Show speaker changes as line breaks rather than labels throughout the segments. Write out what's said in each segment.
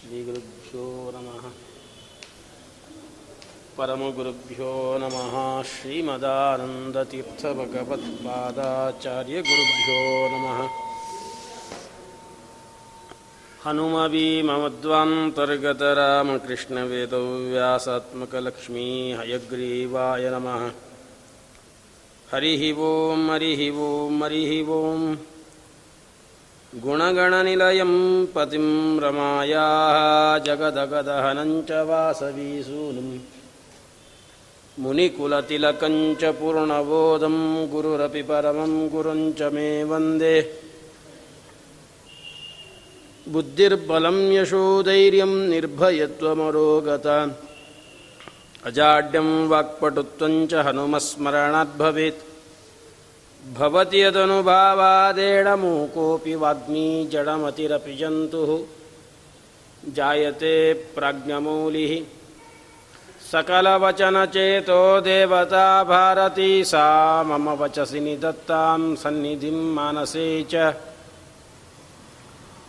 श्रीगुरुभ्यो नमः। परमगुरुभ्यो नमः। श्रीमदानन्दतीर्थभगवत्पादाचार्यगुरुभ्यो नमः। हनुमवीममध्वान्तर्गतरामकृष्णवेदव्यासात्मकलक्ष्मी हयग्रीवाय नमः। हरिः ॐ हरिः ॐ हरिः ॐ गुणगणनिलयं पतिं रमायाः जगदगदहनं च वासवीसूनुं मुनिकुलतिलकं च पूर्णबोधं गुरुरपि परमं गुरुं च मे वन्दे। बुद्धिर्बलं यशोधैर्यं निर्भयत्वमरोगता। अजाड्यं वाक्पटुत्वं च हनुमस्मरणात् भवेत् भवति यदनुभावादेडमूकोऽपि वाग्मी जडमतिरपि जन्तुः। जायते प्राज्ञमौलिः। सकलवचनचेतो देवता भारती सा मम वचसि निदत्तां सन्निधिं मानसे च।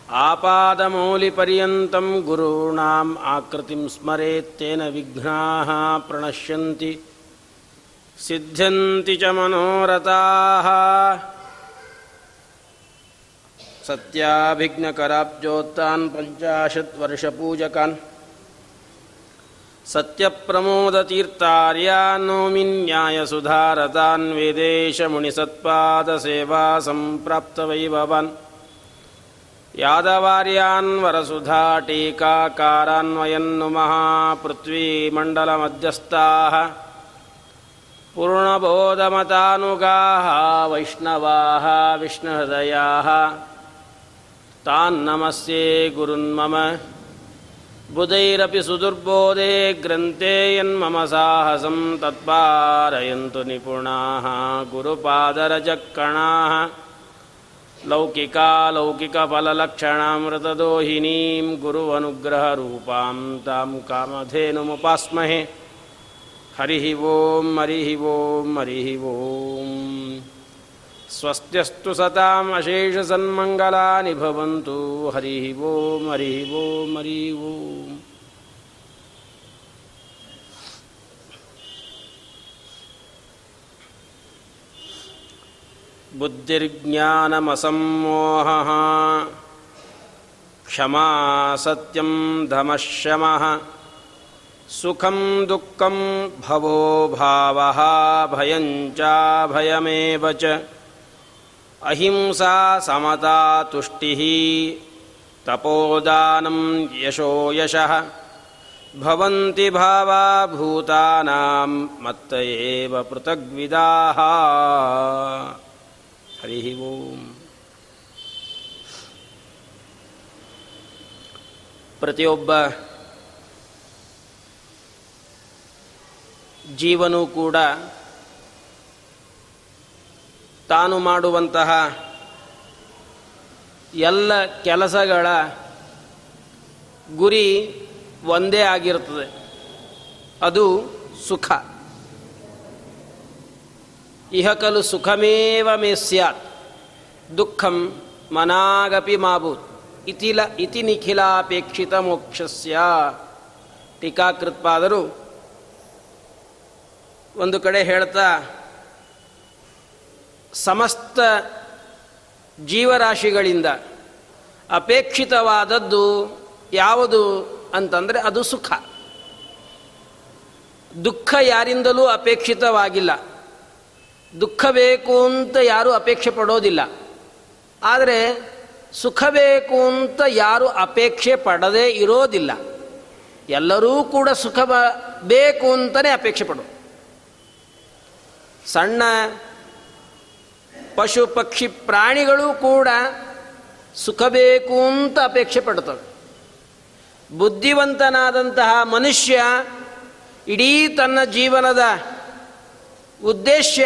आपादमौलिपर्यन्तं गुरूणाम् आकृतिं स्मरेत्तेन विघ्नाः प्रणश्यन्ति सिद्ध्यन्ति च मनोरथाः। सत्याभिज्ञकराब्जोत्तान् पञ्चाशत्वर्षपूजकान्। सत्यप्रमोदतीर्तार्या नोमिन्यायसुधा रतान्वेदेशमुनिसत्पादसेवासम्प्राप्तवैभवन् यादवार्यान्वरसुधा टीकाकारान्वयं नु महापृथ्वीमण्डलमध्यस्ताः पूर्णबोधमतानुगाः वैष्णवाः विष्णुहृदयाः। तान्नमस्ये गुरुन्मम बुधैरपि सुदुर्बोधे ग्रन्थे यन्मम साहसं तत्पारयन्तु निपुणाः गुरुपादरजक्कणाः। लौकिकालौकिकफललक्षणामृतदोहिनीं गुरुवनुग्रहरूपां तां कामधेनुमुपास्महे हरिः ॐ हरिः ॐ हरिः ॐ स्वस्त्यस्तु सताम् अशेषसन्मङ्गलानि भवन्तु। हरिः ॐ हरिः ॐ हरिः ॐ बुद्धिर्ज्ञानमसम्मोहः, क्षमा सत्यं धमशमः सुखं दुःखं भवो भावः भयं चाभयमेव च अहिंसा समता तुष्टिः तपोदानं यशो यशः भवन्ति भावा भूतानां मत्त एव पृथग्विदाः हरिः ओम् ಪ್ರತಿಯೊಬ್ಬ ಜೀವನೂ ಕೂಡ ತಾನು ಮಾಡುವಂತಹ ಎಲ್ಲ ಕೆಲಸಗಳ ಗುರಿ ಒಂದೇ ಆಗಿರುತ್ತದೆ. ಅದು ಸುಖ. ಇಹಕಲು ಸುಖಮೇವ ಮೇ ಸ್ಯಾತ್. ದುಃಖಂ ಮನಾಗಪಿ ಮಾಭೂತ್. ಇತಿಲ ಇತಿ ನಿಖಿಲಾಪೇಕ್ಷಿತ ಮೋಕ್ಷಸ್ಯ. ಟೀಕಾಕೃತ್ಪಾದರು ಒಂದು ಕಡೆ ಹೇಳ್ತಾ, ಸಮಸ್ತ ಜೀವರಾಶಿಗಳಿಂದ ಅಪೇಕ್ಷಿತವಾದದ್ದು ಯಾವುದು ಅಂತಂದರೆ ಅದು ಸುಖ. ದುಃಖ ಯಾರಿಂದಲೂ ಅಪೇಕ್ಷಿತವಾಗಿಲ್ಲ. ದುಃಖ ಬೇಕು ಅಂತ ಯಾರೂ ಅಪೇಕ್ಷೆ ಪಡೋದಿಲ್ಲ. ಆದರೆ ಸುಖ ಬೇಕು ಅಂತ ಯಾರು ಅಪೇಕ್ಷೆ ಪಡದೇ ಇರೋದಿಲ್ಲ. ಎಲ್ಲರೂ ಕೂಡ ಸುಖ ಬೇಕು ಅಂತಲೇ ಅಪೇಕ್ಷೆ ಪಡೋದು. ಸಣ್ಣ ಪಶು ಪಕ್ಷಿ ಪ್ರಾಣಿಗಳು ಕೂಡ ಸುಖ ಬೇಕು ಅಂತ ಅಪೇಕ್ಷೆ ಪಡ್ತವೆ. ಬುದ್ಧಿವಂತನಾದಂತಹ ಮನುಷ್ಯ ಇಡೀ ತನ್ನ ಜೀವನದ ಉದ್ದೇಶ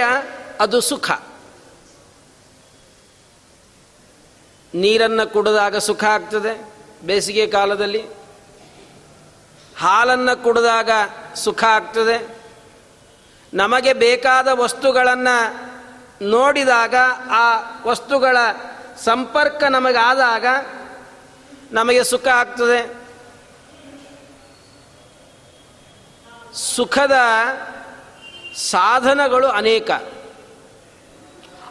ಅದು ಸುಖ. ನೀರನ್ನು ಕುಡಿದಾಗ ಸುಖ ಆಗ್ತದೆ ಬೇಸಿಗೆ ಕಾಲದಲ್ಲಿ. ಹಾಲನ್ನು ಕುಡಿದಾಗ ಸುಖ ಆಗ್ತದೆ. ನಮಗೆ ಬೇಕಾದ ವಸ್ತುಗಳನ್ನು ನೋಡಿದಾಗ ಆ ವಸ್ತುಗಳ ಸಂಪರ್ಕ ನಮಗಾದಾಗ ನಮಗೆ ಸುಖ ಆಗ್ತದೆ. ಸುಖದ ಸಾಧನಗಳು ಅನೇಕ.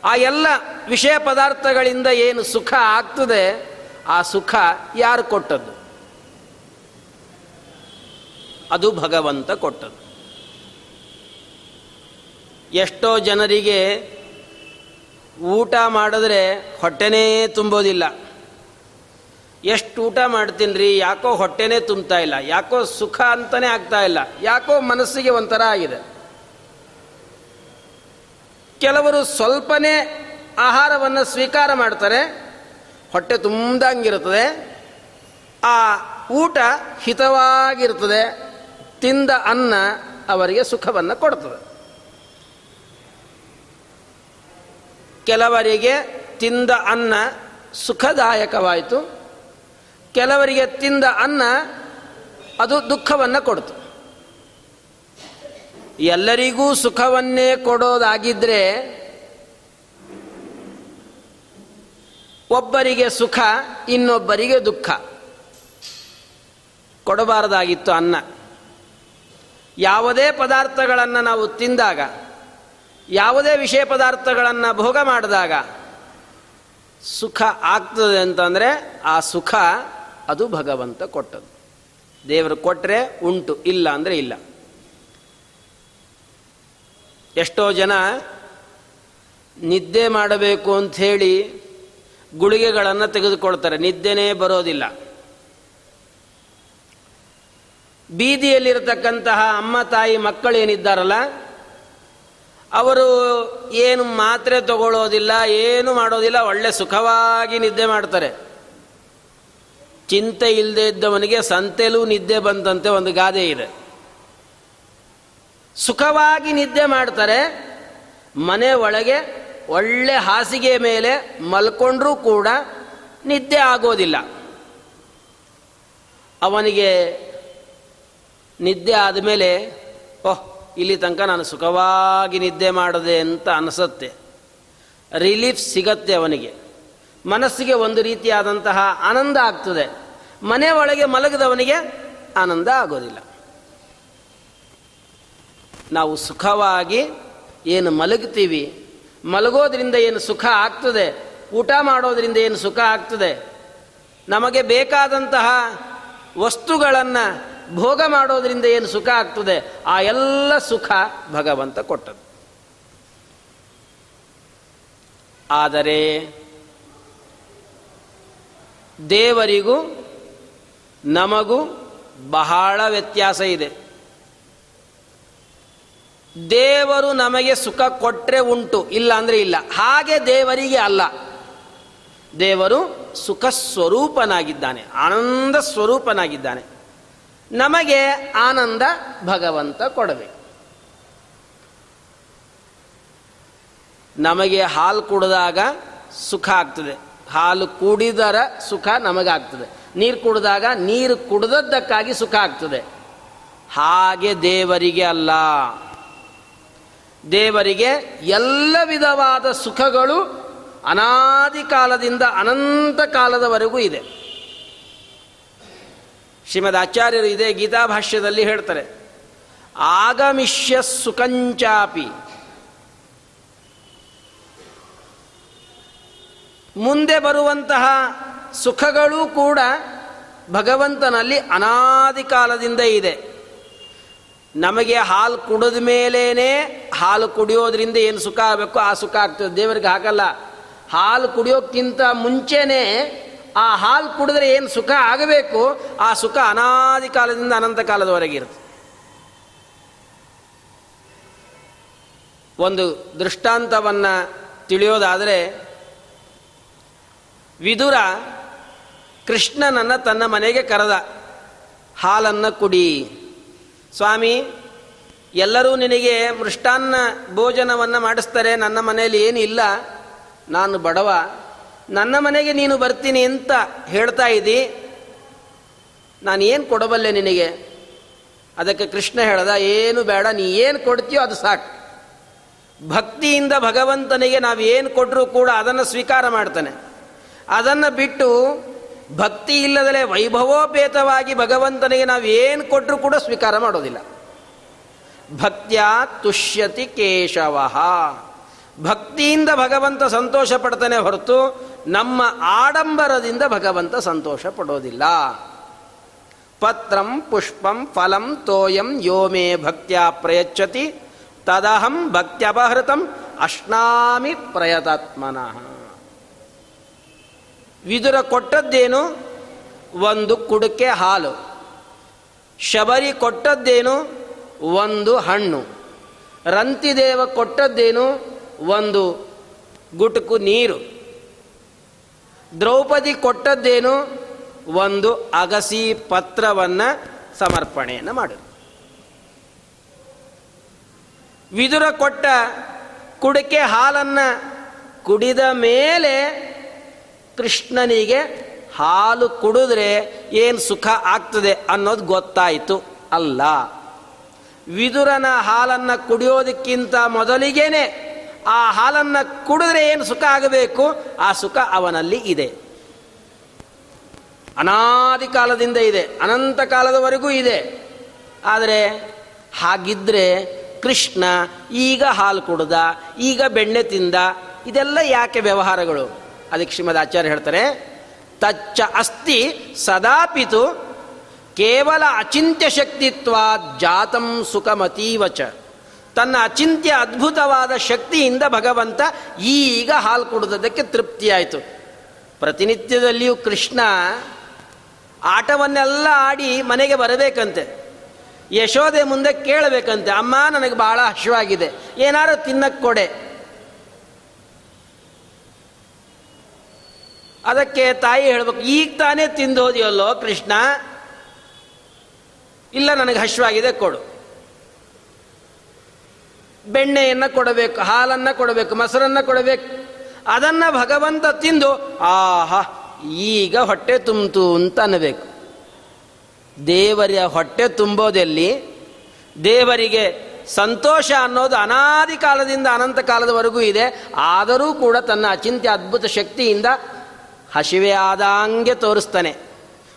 ಆ ಎಲ್ಲ ವಿಷಯ ಪದಾರ್ಥಗಳಿಂದ ಏನು ಸುಖ ಆಗ್ತದೆ, ಆ ಸುಖ ಯಾರು ಕೊಟ್ಟದ್ದು? ಅದು ಭಗವಂತ ಕೊಟ್ಟದ್ದು. ಎಷ್ಟೋ ಜನರಿಗೆ ಊಟ ಮಾಡಿದ್ರೆ ಹೊಟ್ಟೆನೇ ತುಂಬೋದಿಲ್ಲ. ಎಷ್ಟು ಊಟ ಮಾಡ್ತೀನಿ ಯಾಕೋ ಹೊಟ್ಟೆನೇ ತುಂಬ್ತಾ ಇಲ್ಲ. ಯಾಕೋ ಸುಖ ಅಂತಲೇ ಆಗ್ತಾ ಇಲ್ಲ. ಯಾಕೋ ಮನಸ್ಸಿಗೆ ಒಂಥರ ಆಗಿದೆ. ಕೆಲವರು ಸ್ವಲ್ಪನೇ ಆಹಾರವನ್ನು ಸ್ವೀಕಾರ ಮಾಡ್ತಾರೆ. ಹೊಟ್ಟೆ ತುಂಬ್ದಂಗಿರ್ತದೆ ಆ ಊಟ ಹಿತವಾಗಿರ್ತದೆ ತಿಂದ ಅನ್ನ ಅವರಿಗೆ ಸುಖವನ್ನು ಕೊಡ್ತದೆ. ಕೆಲವರಿಗೆ ತಿಂದ ಅನ್ನ ಸುಖದಾಯಕವಾಯಿತು. ಕೆಲವರಿಗೆ ತಿಂದ ಅನ್ನ ಅದು ದುಃಖವನ್ನು ಕೊಡ್ತು. ಎಲ್ಲರಿಗೂ ಸುಖವನ್ನೇ ಕೊಡೋದಾಗಿದ್ದರೆ ಒಬ್ಬರಿಗೆ ಸುಖ, ಇನ್ನೊಬ್ಬರಿಗೆ ದುಃಖ. ಕೊಡಬಾರದಾಗಿತ್ತು ಅನ್ನ. ಯಾವುದೇ ಪದಾರ್ಥಗಳನ್ನು ನಾವು ತಿಂದಾಗ ಯಾವುದೇ ವಿಷಯ ಪದಾರ್ಥಗಳನ್ನು ಭೋಗ ಮಾಡಿದಾಗ ಸುಖ ಆಗ್ತದೆ ಅಂತಂದರೆ ಆ ಸುಖ ಅದು ಭಗವಂತ ಕೊಟ್ಟದ್ದು. ದೇವರು ಕೊಟ್ಟರೆ ಉಂಟು, ಇಲ್ಲ ಅಂದರೆ ಇಲ್ಲ. ಎಷ್ಟೋ ಜನ ನಿದ್ದೆ ಮಾಡಬೇಕು ಅಂಥೇಳಿ ಗುಳಿಗೆಗಳನ್ನು ತೆಗೆದುಕೊಳ್ತಾರೆ, ನಿದ್ದೆನೇ ಬರೋದಿಲ್ಲ. ಬೀದಿಯಲ್ಲಿರತಕ್ಕಂತಹ ಅಮ್ಮ ತಾಯಿ ಮಕ್ಕಳೇನಿದ್ದಾರಲ್ಲ ಅವರು ಏನು ಮಾತ್ರೆ ತಗೊಳ್ಳೋದಿಲ್ಲ, ಏನು ಮಾಡೋದಿಲ್ಲ, ಒಳ್ಳೆ ಸುಖವಾಗಿ ನಿದ್ದೆ ಮಾಡ್ತಾರೆ. ಚಿಂತೆ ಇಲ್ಲದೆ ಇದ್ದವನಿಗೆ ಸಂತೆಲೂ ನಿದ್ದೆ ಬಂದಂತೆ ಒಂದು ಗಾದೆ ಇದೆ. ಸುಖವಾಗಿ ನಿದ್ದೆ ಮಾಡ್ತಾರೆ, ಮನೆ ಒಳಗೆ ಒಳ್ಳೆ ಹಾಸಿಗೆ ಮೇಲೆ ಮಲ್ಕೊಂಡ್ರೂ ಕೂಡ ನಿದ್ದೆ ಆಗೋದಿಲ್ಲ. ಅವನಿಗೆ ನಿದ್ದೆ ಆದಮೇಲೆ, ಓಹ್ ಇಲ್ಲಿ ತನಕ ನಾನು ಸುಖವಾಗಿ ನಿದ್ದೆ ಮಾಡಿದೆ ಅಂತ ಅನಿಸುತ್ತೆ. ರಿಲೀಫ್ ಸಿಗತ್ತೆ ಅವನಿಗೆ. ಮನಸ್ಸಿಗೆ ಒಂದು ರೀತಿಯಾದಂತಹ ಆನಂದ ಆಗ್ತದೆ. ಮನೆ ಒಳಗೆ ಮಲಗಿದವನಿಗೆ ಆನಂದ ಆಗೋದಿಲ್ಲ. ನಾವು ಸುಖವಾಗಿ ಏನು ಮಲಗ್ತೀವಿ, ಮಲಗೋದ್ರಿಂದ ಏನು ಸುಖ ಆಗ್ತದೆ, ಊಟ ಮಾಡೋದ್ರಿಂದ ಏನು ಸುಖ ಆಗ್ತದೆ, ನಮಗೆ ಬೇಕಾದಂತಹ ವಸ್ತುಗಳನ್ನು ಭೋಗ ಮಾಡೋದ್ರಿಂದ ಏನು ಸುಖ ಆಗ್ತದೆ? ಆ ಎಲ್ಲ ಸುಖ ಭಗವಂತ ಕೊಟ್ಟದ್ದು. ಆದರೆ ದೇವರಿಗೂ ನಮಗೂ ಬಹಳ ವ್ಯತ್ಯಾಸ ಇದೆ. ದೇವರು ನಮಗೆ ಸುಖ ಕೊಟ್ಟರೆ ಉಂಟು ಇಲ್ಲ ಅಂದರೆ ಇಲ್ಲ. ಹಾಗೆ ದೇವರಿಗೆ ಅಲ್ಲ. ದೇವರು ಸುಖ ಸ್ವರೂಪನಾಗಿದ್ದಾನೆ ಆನಂದ ಸ್ವರೂಪನಾಗಿದ್ದಾನೆ. ನಮಗೆ ಆನಂದ ಭಗವಂತ ಕೊಡಬೇಕು. ನಮಗೆ ಹಾಲು ಕುಡಿದಾಗ ಸುಖ ಆಗ್ತದೆ. ಹಾಲು ಕುಡಿದರ ಸುಖ ನಮಗಾಗ್ತದೆ. ನೀರು ಕುಡಿದಾಗ ನೀರು ಕುಡಿದದ್ದಕ್ಕಾಗಿ ಸುಖ ಆಗ್ತದೆ. ಹಾಗೆ ದೇವರಿಗೆ ಅಲ್ಲ. ದೇವರಿಗೆ ಎಲ್ಲ ವಿಧವಾದ ಸುಖಗಳು ಅನಾದಿ ಕಾಲದಿಂದ ಅನಂತ ಕಾಲದವರೆಗೂ ಇದೆ. ಶ್ರೀಮದ್ ಆಚಾರ್ಯರು ಇದೇ ಗೀತಾ ಭಾಷ್ಯದಲ್ಲಿ ಹೇಳ್ತಾರೆ, ಆಗಮಿಷ್ಯ ಸುಖಂಚಾಪಿ. ಮುಂದೆ ಬರುವಂತಹ ಸುಖಗಳೂ ಕೂಡ ಭಗವಂತನಲ್ಲಿ ಅನಾದಿ ಕಾಲದಿಂದ ಇದೆ. ನಮಗೆ ಹಾಲು ಕುಡಿದ ಮೇಲೇ ಹಾಲು ಕುಡಿಯೋದ್ರಿಂದ ಏನು ಸುಖ ಆಗಬೇಕು? ಆ ಸುಖ ಆಗ್ತದೆ. ದೇವರಿಗೆ ಹಾಕಲ್ಲ ಹಾಲು ಕುಡಿಯೋಕ್ಕಿಂತ ಮುಂಚೆನೇ ಆ ಹಾಲು ಕುಡಿದ್ರೆ ಏನು ಸುಖ ಆಗಬೇಕು, ಆ ಸುಖ ಅನಾದಿ ಕಾಲದಿಂದ ಅನಂತ ಕಾಲದವರೆಗೆ ಇರುತ್ತೆ. ಒಂದು ದೃಷ್ಟಾಂತವನ್ನು ತಿಳಿಯೋದಾದರೆ, ವಿದುರ ಕೃಷ್ಣನನ್ನು ತನ್ನ ಮನೆಗೆ ಕರೆದ, ಹಾಲನ್ನು ಕುಡಿ. ಸ್ವಾಮಿ, ಎಲ್ಲರೂ ನಿನಗೆ ಮೃಷ್ಟಾನ್ನ ಭೋಜನವನ್ನು ಮಾಡಿಸ್ತಾರೆ, ನನ್ನ ಮನೆಯಲ್ಲಿ ಏನಿಲ್ಲ, ನಾನು ಬಡವ ನನ್ನ ಮನೆಗೆ ನೀನು ಬರ್ತೀನಿ ಅಂತ ಹೇಳ್ತಾ ಇದ್ದೀ, ನಾನು ಏನು ಕೊಡಬಲ್ಲೆ ನಿನಗೆ? ಅದಕ್ಕೆ ಕೃಷ್ಣ ಹೇಳ್ದ, ಏನು ಬೇಡ, ನೀ ಏನು ಕೊಡ್ತೀಯೋ ಅದು ಸಾಕು. ಭಕ್ತಿಯಿಂದ ಭಗವಂತನಿಗೆ ನಾವು ಏನು ಕೊಟ್ಟರೂ ಕೂಡ ಅದನ್ನು ಸ್ವೀಕಾರ ಮಾಡ್ತಾನೆ. ಅದನ್ನು ಬಿಟ್ಟು ಭಕ್ತಿ ಇಲ್ಲದಲೇ ವೈಭವೋಪೇತವಾಗಿ ಭಗವಂತನಿಗೆ ನಾವು ಏನು ಕೊಟ್ಟರೂ ಕೂಡ ಸ್ವೀಕಾರ ಮಾಡೋದಿಲ್ಲ. ಭಕ್ತಿಯ ತುಷ್ಯತಿ ಕೇಶವ. ಭಕ್ತಿಯಿಂದ ಭಗವಂತ ಸಂತೋಷ ಪಡ್ತಾನೆ ಹೊರತು ನಮ್ಮ ಆಡಂಬರದಿಂದ ಭಗವಂತ ಸಂತೋಷ ಪಡೋದಿಲ್ಲ. ಪತ್ರಂ, ಪುಷ್ಪಂ, ಫಲಂ, ತೋಯಂ, ಯೋ ಮೇ ಭಕ್ತಿಯ ಪ್ರಯಚ್ಛತಿ, ತದಹಂ ಭಕ್ತ್ಯಪಹೃತಂ ಅಶ್ನಾಮಿ ಪ್ರಯತಾತ್ಮನಃ. ವಿದುರ ಕೊಟ್ಟದ್ದೇನು? ಒಂದು ಕುಡುಕೆ ಹಾಲು. ಶಬರಿ ಕೊಟ್ಟದ್ದೇನು? ಒಂದು ಹಣ್ಣು. ರಂತಿದೇವ ಕೊಟ್ಟದ್ದೇನು? ಒಂದು ಗುಟುಕು ನೀರು. ದ್ರೌಪದಿ ಕೊಟ್ಟದ್ದೇನು? ಒಂದು ಅಗಸಿ ಪತ್ರವನ್ನು ಸಮರ್ಪಣೆಯನ್ನು ಮಾಡು. ವಿದುರ ಕೊಟ್ಟ ಕುಡಿಕೆ ಹಾಲನ್ನು ಕುಡಿದ ಮೇಲೆ ಕೃಷ್ಣನಿಗೆ ಹಾಲು ಕುಡಿದ್ರೆ ಏನು ಸುಖ ಆಗ್ತದೆ ಅನ್ನೋದು ಗೊತ್ತಾಯಿತು. ಅಲ್ಲ, ವಿದುರನ ಹಾಲನ್ನು ಕುಡಿಯೋದಕ್ಕಿಂತ ಮೊದಲಿಗೇನೆ ಆ ಹಾಲನ್ನು ಕುಡಿದ್ರೆ ಏನು ಸುಖ ಆಗಬೇಕು? ಆ ಸುಖ ಅವನಲ್ಲಿ ಇದೆ. ಅನಾದಿ ಕಾಲದಿಂದ ಇದೆ. ಅನಂತ ಕಾಲದವರೆಗೂ ಇದೆ. ಆದರೆ ಹಾಗಿದ್ರೆ ಕೃಷ್ಣ ಈಗ ಹಾಲು ಕುಡ್ದ, ಈಗ ಬೆಣ್ಣೆ ತಿಂದ, ಇದೆಲ್ಲ ಯಾಕೆ ವ್ಯವಹಾರಗಳು? ಅದಕ್ಕೆ ಶ್ರೀಮದ್ ಆಚಾರ್ಯ ಹೇಳ್ತಾರೆ, ತಚ್ಚ ಅಸ್ತಿ ಸದಾಪಿತು ಕೇವಲ ಅಚಿಂತ್ಯ ಶಕ್ತಿತ್ವ ಜಾತಂ ಸುಖಮತೀವಚ. ತನ್ನ ಅಚಿಂತ್ಯ ಅದ್ಭುತವಾದ ಶಕ್ತಿಯಿಂದ ಭಗವಂತ ಈಗ ಹಾಲು ಕುಡಿದದಕ್ಕೆ ತೃಪ್ತಿಯಾಯಿತು ಪ್ರತಿನಿತ್ಯದಲ್ಲಿಯೂ ಕೃಷ್ಣ ಆಟವನ್ನೆಲ್ಲ ಆಡಿ ಮನೆಗೆ ಬರಬೇಕಂತೆ. ಯಶೋದೆ ಮುಂದೆ ಕೇಳಬೇಕಂತೆ. ಅಮ್ಮ, ನನಗೆ ಬಹಳ ಹಸಿವಾಗಿದೆ ಏನಾರು ತಿನ್ನಕ್ಕೆ ಕೊಡೆ. ಅದಕ್ಕೆ ತಾಯಿ ಹೇಳ್ಬೇಕು, ಈಗ ತಾನೇ ತಿಂದು ಹೋದಿಯಲ್ಲೋ ಕೃಷ್ಣ? ಇಲ್ಲ, ನನಗೆ ಹಸಿವಾಗಿದೆ ಕೊಡು. ಬೆಣ್ಣೆಯನ್ನು ಕೊಡಬೇಕು, ಹಾಲನ್ನು ಕೊಡಬೇಕು, ಮೊಸರನ್ನು ಕೊಡಬೇಕು. ಅದನ್ನು ಭಗವಂತ ತಿಂದು, ಆಹಾ, ಈಗ ಹೊಟ್ಟೆ ತುಂಬಿತು ಅಂತ ಅನ್ನಬೇಕು. ದೇವರ ಹೊಟ್ಟೆ ತುಂಬೋದೆಲ್ಲಿ? ದೇವರಿಗೆ ಸಂತೋಷ ಅನ್ನೋದು ಅನಾದಿ ಕಾಲದಿಂದ ಅನಂತ ಕಾಲದವರೆಗೂ ಇದೆ. ಆದರೂ ಕೂಡ ತನ್ನ ಅಚಿಂತ್ಯ ಅದ್ಭುತ ಶಕ್ತಿಯಿಂದ ಹಸಿವೆ ಆದಂಗೆ ತೋರಿಸ್ತಾನೆ.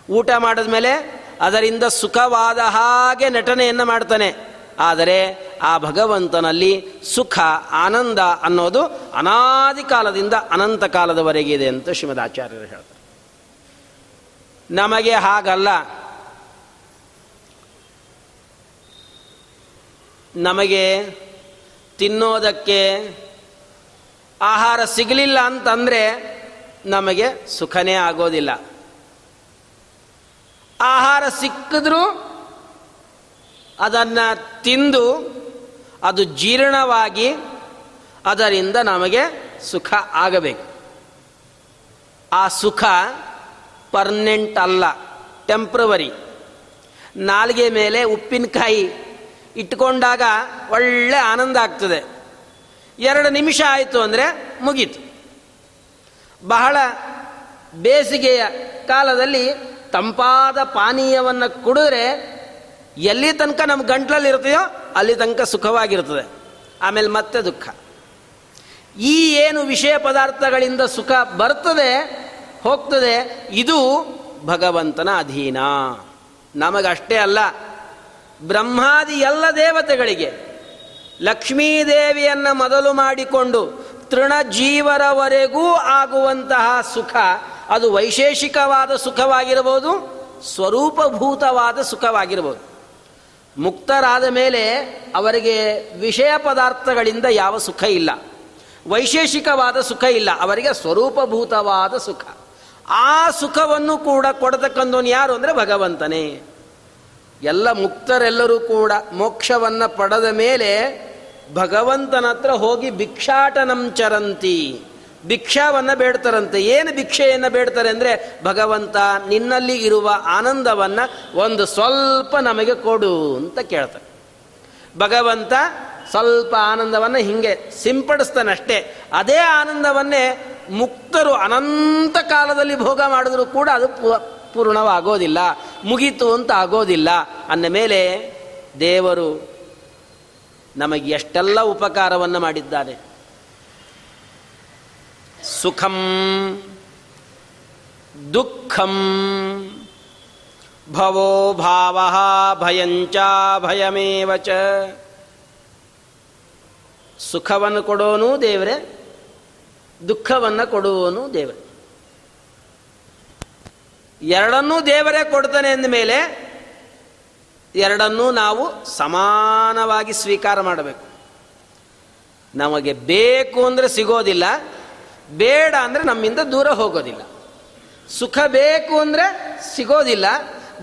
ಊಟ ಮಾಡಿದ ಮೇಲೆ ಅದರಿಂದ ಸುಖವಾದ ಹಾಗೆ ನಟನೆಯನ್ನು ಮಾಡ್ತಾನೆ. ಆದರೆ ಆ ಭಗವಂತನಲ್ಲಿ ಸುಖ, ಆನಂದ ಅನ್ನೋದು ಅನಾದಿ ಕಾಲದಿಂದ ಅನಂತ ಕಾಲದವರೆಗಿದೆ ಅಂತ ಶ್ರೀಮದಾಚಾರ್ಯರು ಹೇಳ್ತಾರೆ. ನಮಗೆ ಹಾಗಲ್ಲ. ನಮಗೆ ತಿನ್ನೋದಕ್ಕೆ ಆಹಾರ ಸಿಗಲಿಲ್ಲ ಅಂತಂದರೆ ನಮಗೆ ಸುಖನೇ ಆಗೋದಿಲ್ಲ. ಆಹಾರ ಸಿಕ್ಕಿದ್ರೂ ಅದನ್ನು ತಿಂದು ಅದು ಜೀರ್ಣವಾಗಿ ಅದರಿಂದ ನಮಗೆ ಸುಖ ಆಗಬೇಕು. ಆ ಸುಖ ಪರ್ಮನೆಂಟ್ ಅಲ್ಲ ಟೆಂಪ್ರವರಿ ನಾಲ್ಗೆ ಮೇಲೆ ಉಪ್ಪಿನಕಾಯಿ ಇಟ್ಕೊಂಡಾಗ ಒಳ್ಳೆ ಆನಂದ ಆಗ್ತದೆ. ಎರಡು ನಿಮಿಷ ಆಯಿತು ಅಂದರೆ ಮುಗೀತು. ಬಹಳ ಬೇಸಿಗೆಯ ಕಾಲದಲ್ಲಿ ತಂಪಾದ ಪಾನೀಯವನ್ನು ಕುಡಿದ್ರೆ ಎಲ್ಲಿ ತನಕ ನಮ್ಮ ಗಂಟ್ಲಲ್ಲಿ ಇರ್ತೀಯೋ ಅಲ್ಲಿ ತನಕ ಸುಖವಾಗಿರ್ತದೆ ಆಮೇಲೆ ಮತ್ತೆ ದುಃಖ. ಈ ಏನು ವಿಷಯ ಪದಾರ್ಥಗಳಿಂದ ಸುಖ ಬರ್ತದೆ, ಹೋಗ್ತದೆ, ಇದು ಭಗವಂತನ ಅಧೀನ. ನಮಗಷ್ಟೇ ಅಲ್ಲ, ಬ್ರಹ್ಮಾದಿ ಎಲ್ಲ ದೇವತೆಗಳಿಗೆ ಲಕ್ಷ್ಮೀದೇವಿಯನ್ನು ಮೊದಲು ಮಾಡಿಕೊಂಡು ತೃಣಜೀವರವರೆಗೂ ಆಗುವಂತಹ ಸುಖ, ಅದು ವೈಶೇಷಿಕವಾದ ಸುಖವಾಗಿರಬಹುದು, ಸ್ವರೂಪಭೂತವಾದ ಸುಖವಾಗಿರಬಹುದು. ಮುಕ್ತರಾದ ಮೇಲೆ ಅವರಿಗೆ ವಿಷಯ ಪದಾರ್ಥಗಳಿಂದ ಯಾವ ಸುಖ ಇಲ್ಲ. ವೈಶೇಷಿಕವಾದ ಸುಖ ಇಲ್ಲ. ಅವರಿಗೆ ಸ್ವರೂಪಭೂತವಾದ ಸುಖ. ಆ ಸುಖವನ್ನು ಕೂಡ ಕೊಡತಕ್ಕಂಥವನು ಯಾರು ಅಂದರೆ ಭಗವಂತನೇ. ಎಲ್ಲ ಮುಕ್ತರೆಲ್ಲರೂ ಕೂಡ ಮೋಕ್ಷವನ್ನು ಪಡೆದ ಮೇಲೆ ಭಗವಂತನ ಹತ್ರ ಹೋಗಿ ಭಿಕ್ಷಾಟನಂ ಚರಂತಿ. ಭಿಕ್ಷಾವನ್ನು ಬೇಡ್ತಾರಂತೆ. ಏನು ಭಿಕ್ಷೆಯನ್ನು ಬೇಡ್ತಾರೆ ಅಂದರೆ, ಭಗವಂತ ನಿನ್ನಲ್ಲಿ ಇರುವ ಆನಂದವನ್ನು ಒಂದು ಸ್ವಲ್ಪ ನಮಗೆ ಕೊಡು ಅಂತ ಕೇಳ್ತಾರೆ ಭಗವಂತ ಸ್ವಲ್ಪ ಆನಂದವನ್ನು ಹಿಂಗೆ ಸಿಂಪಡಿಸ್ತಾನಷ್ಟೇ ಅದೇ ಆನಂದವನ್ನೇ ಮುಕ್ತರು ಅನಂತ ಕಾಲದಲ್ಲಿ ಭೋಗ ಮಾಡಿದ್ರು ಕೂಡ ಅದು ಪೂರ್ಣವಾಗೋದಿಲ್ಲ. ಮುಗೀತು ಅಂತ ಆಗೋದಿಲ್ಲ. ಅಂದ ಮೇಲೆ ದೇವರು ನಮಗೆ ಎಷ್ಟೆಲ್ಲ ಉಪಕಾರವನ್ನು ಮಾಡಿದ್ದಾನೆ. ಸುಖಂ, ದುಃಖಂ, ಭವೋ ಭಾವ ಭಯಂಚ ಭಯಮೇವ ಚ. ಸುಖವನ್ನು ಕೊಡೋನು ದೇವರೇ, ದುಃಖವನ್ನು ಕೊಡುವನು ದೇವರೇ. ಎರಡನ್ನೂ ದೇವರೇ ಕೊಡ್ತಾನೆ ಮೇಲೆ ಎರಡನ್ನೂ ನಾವು ಸಮಾನವಾಗಿ ಸ್ವೀಕಾರ ಮಾಡಬೇಕು. ನಮಗೆ ಬೇಕು ಅಂದರೆ ಸಿಗೋದಿಲ್ಲ. ಬೇಡ ಅಂದರೆ ನಮ್ಮಿಂದ ದೂರ ಹೋಗೋದಿಲ್ಲ. ಸುಖ ಬೇಕು ಅಂದರೆ ಸಿಗೋದಿಲ್ಲ.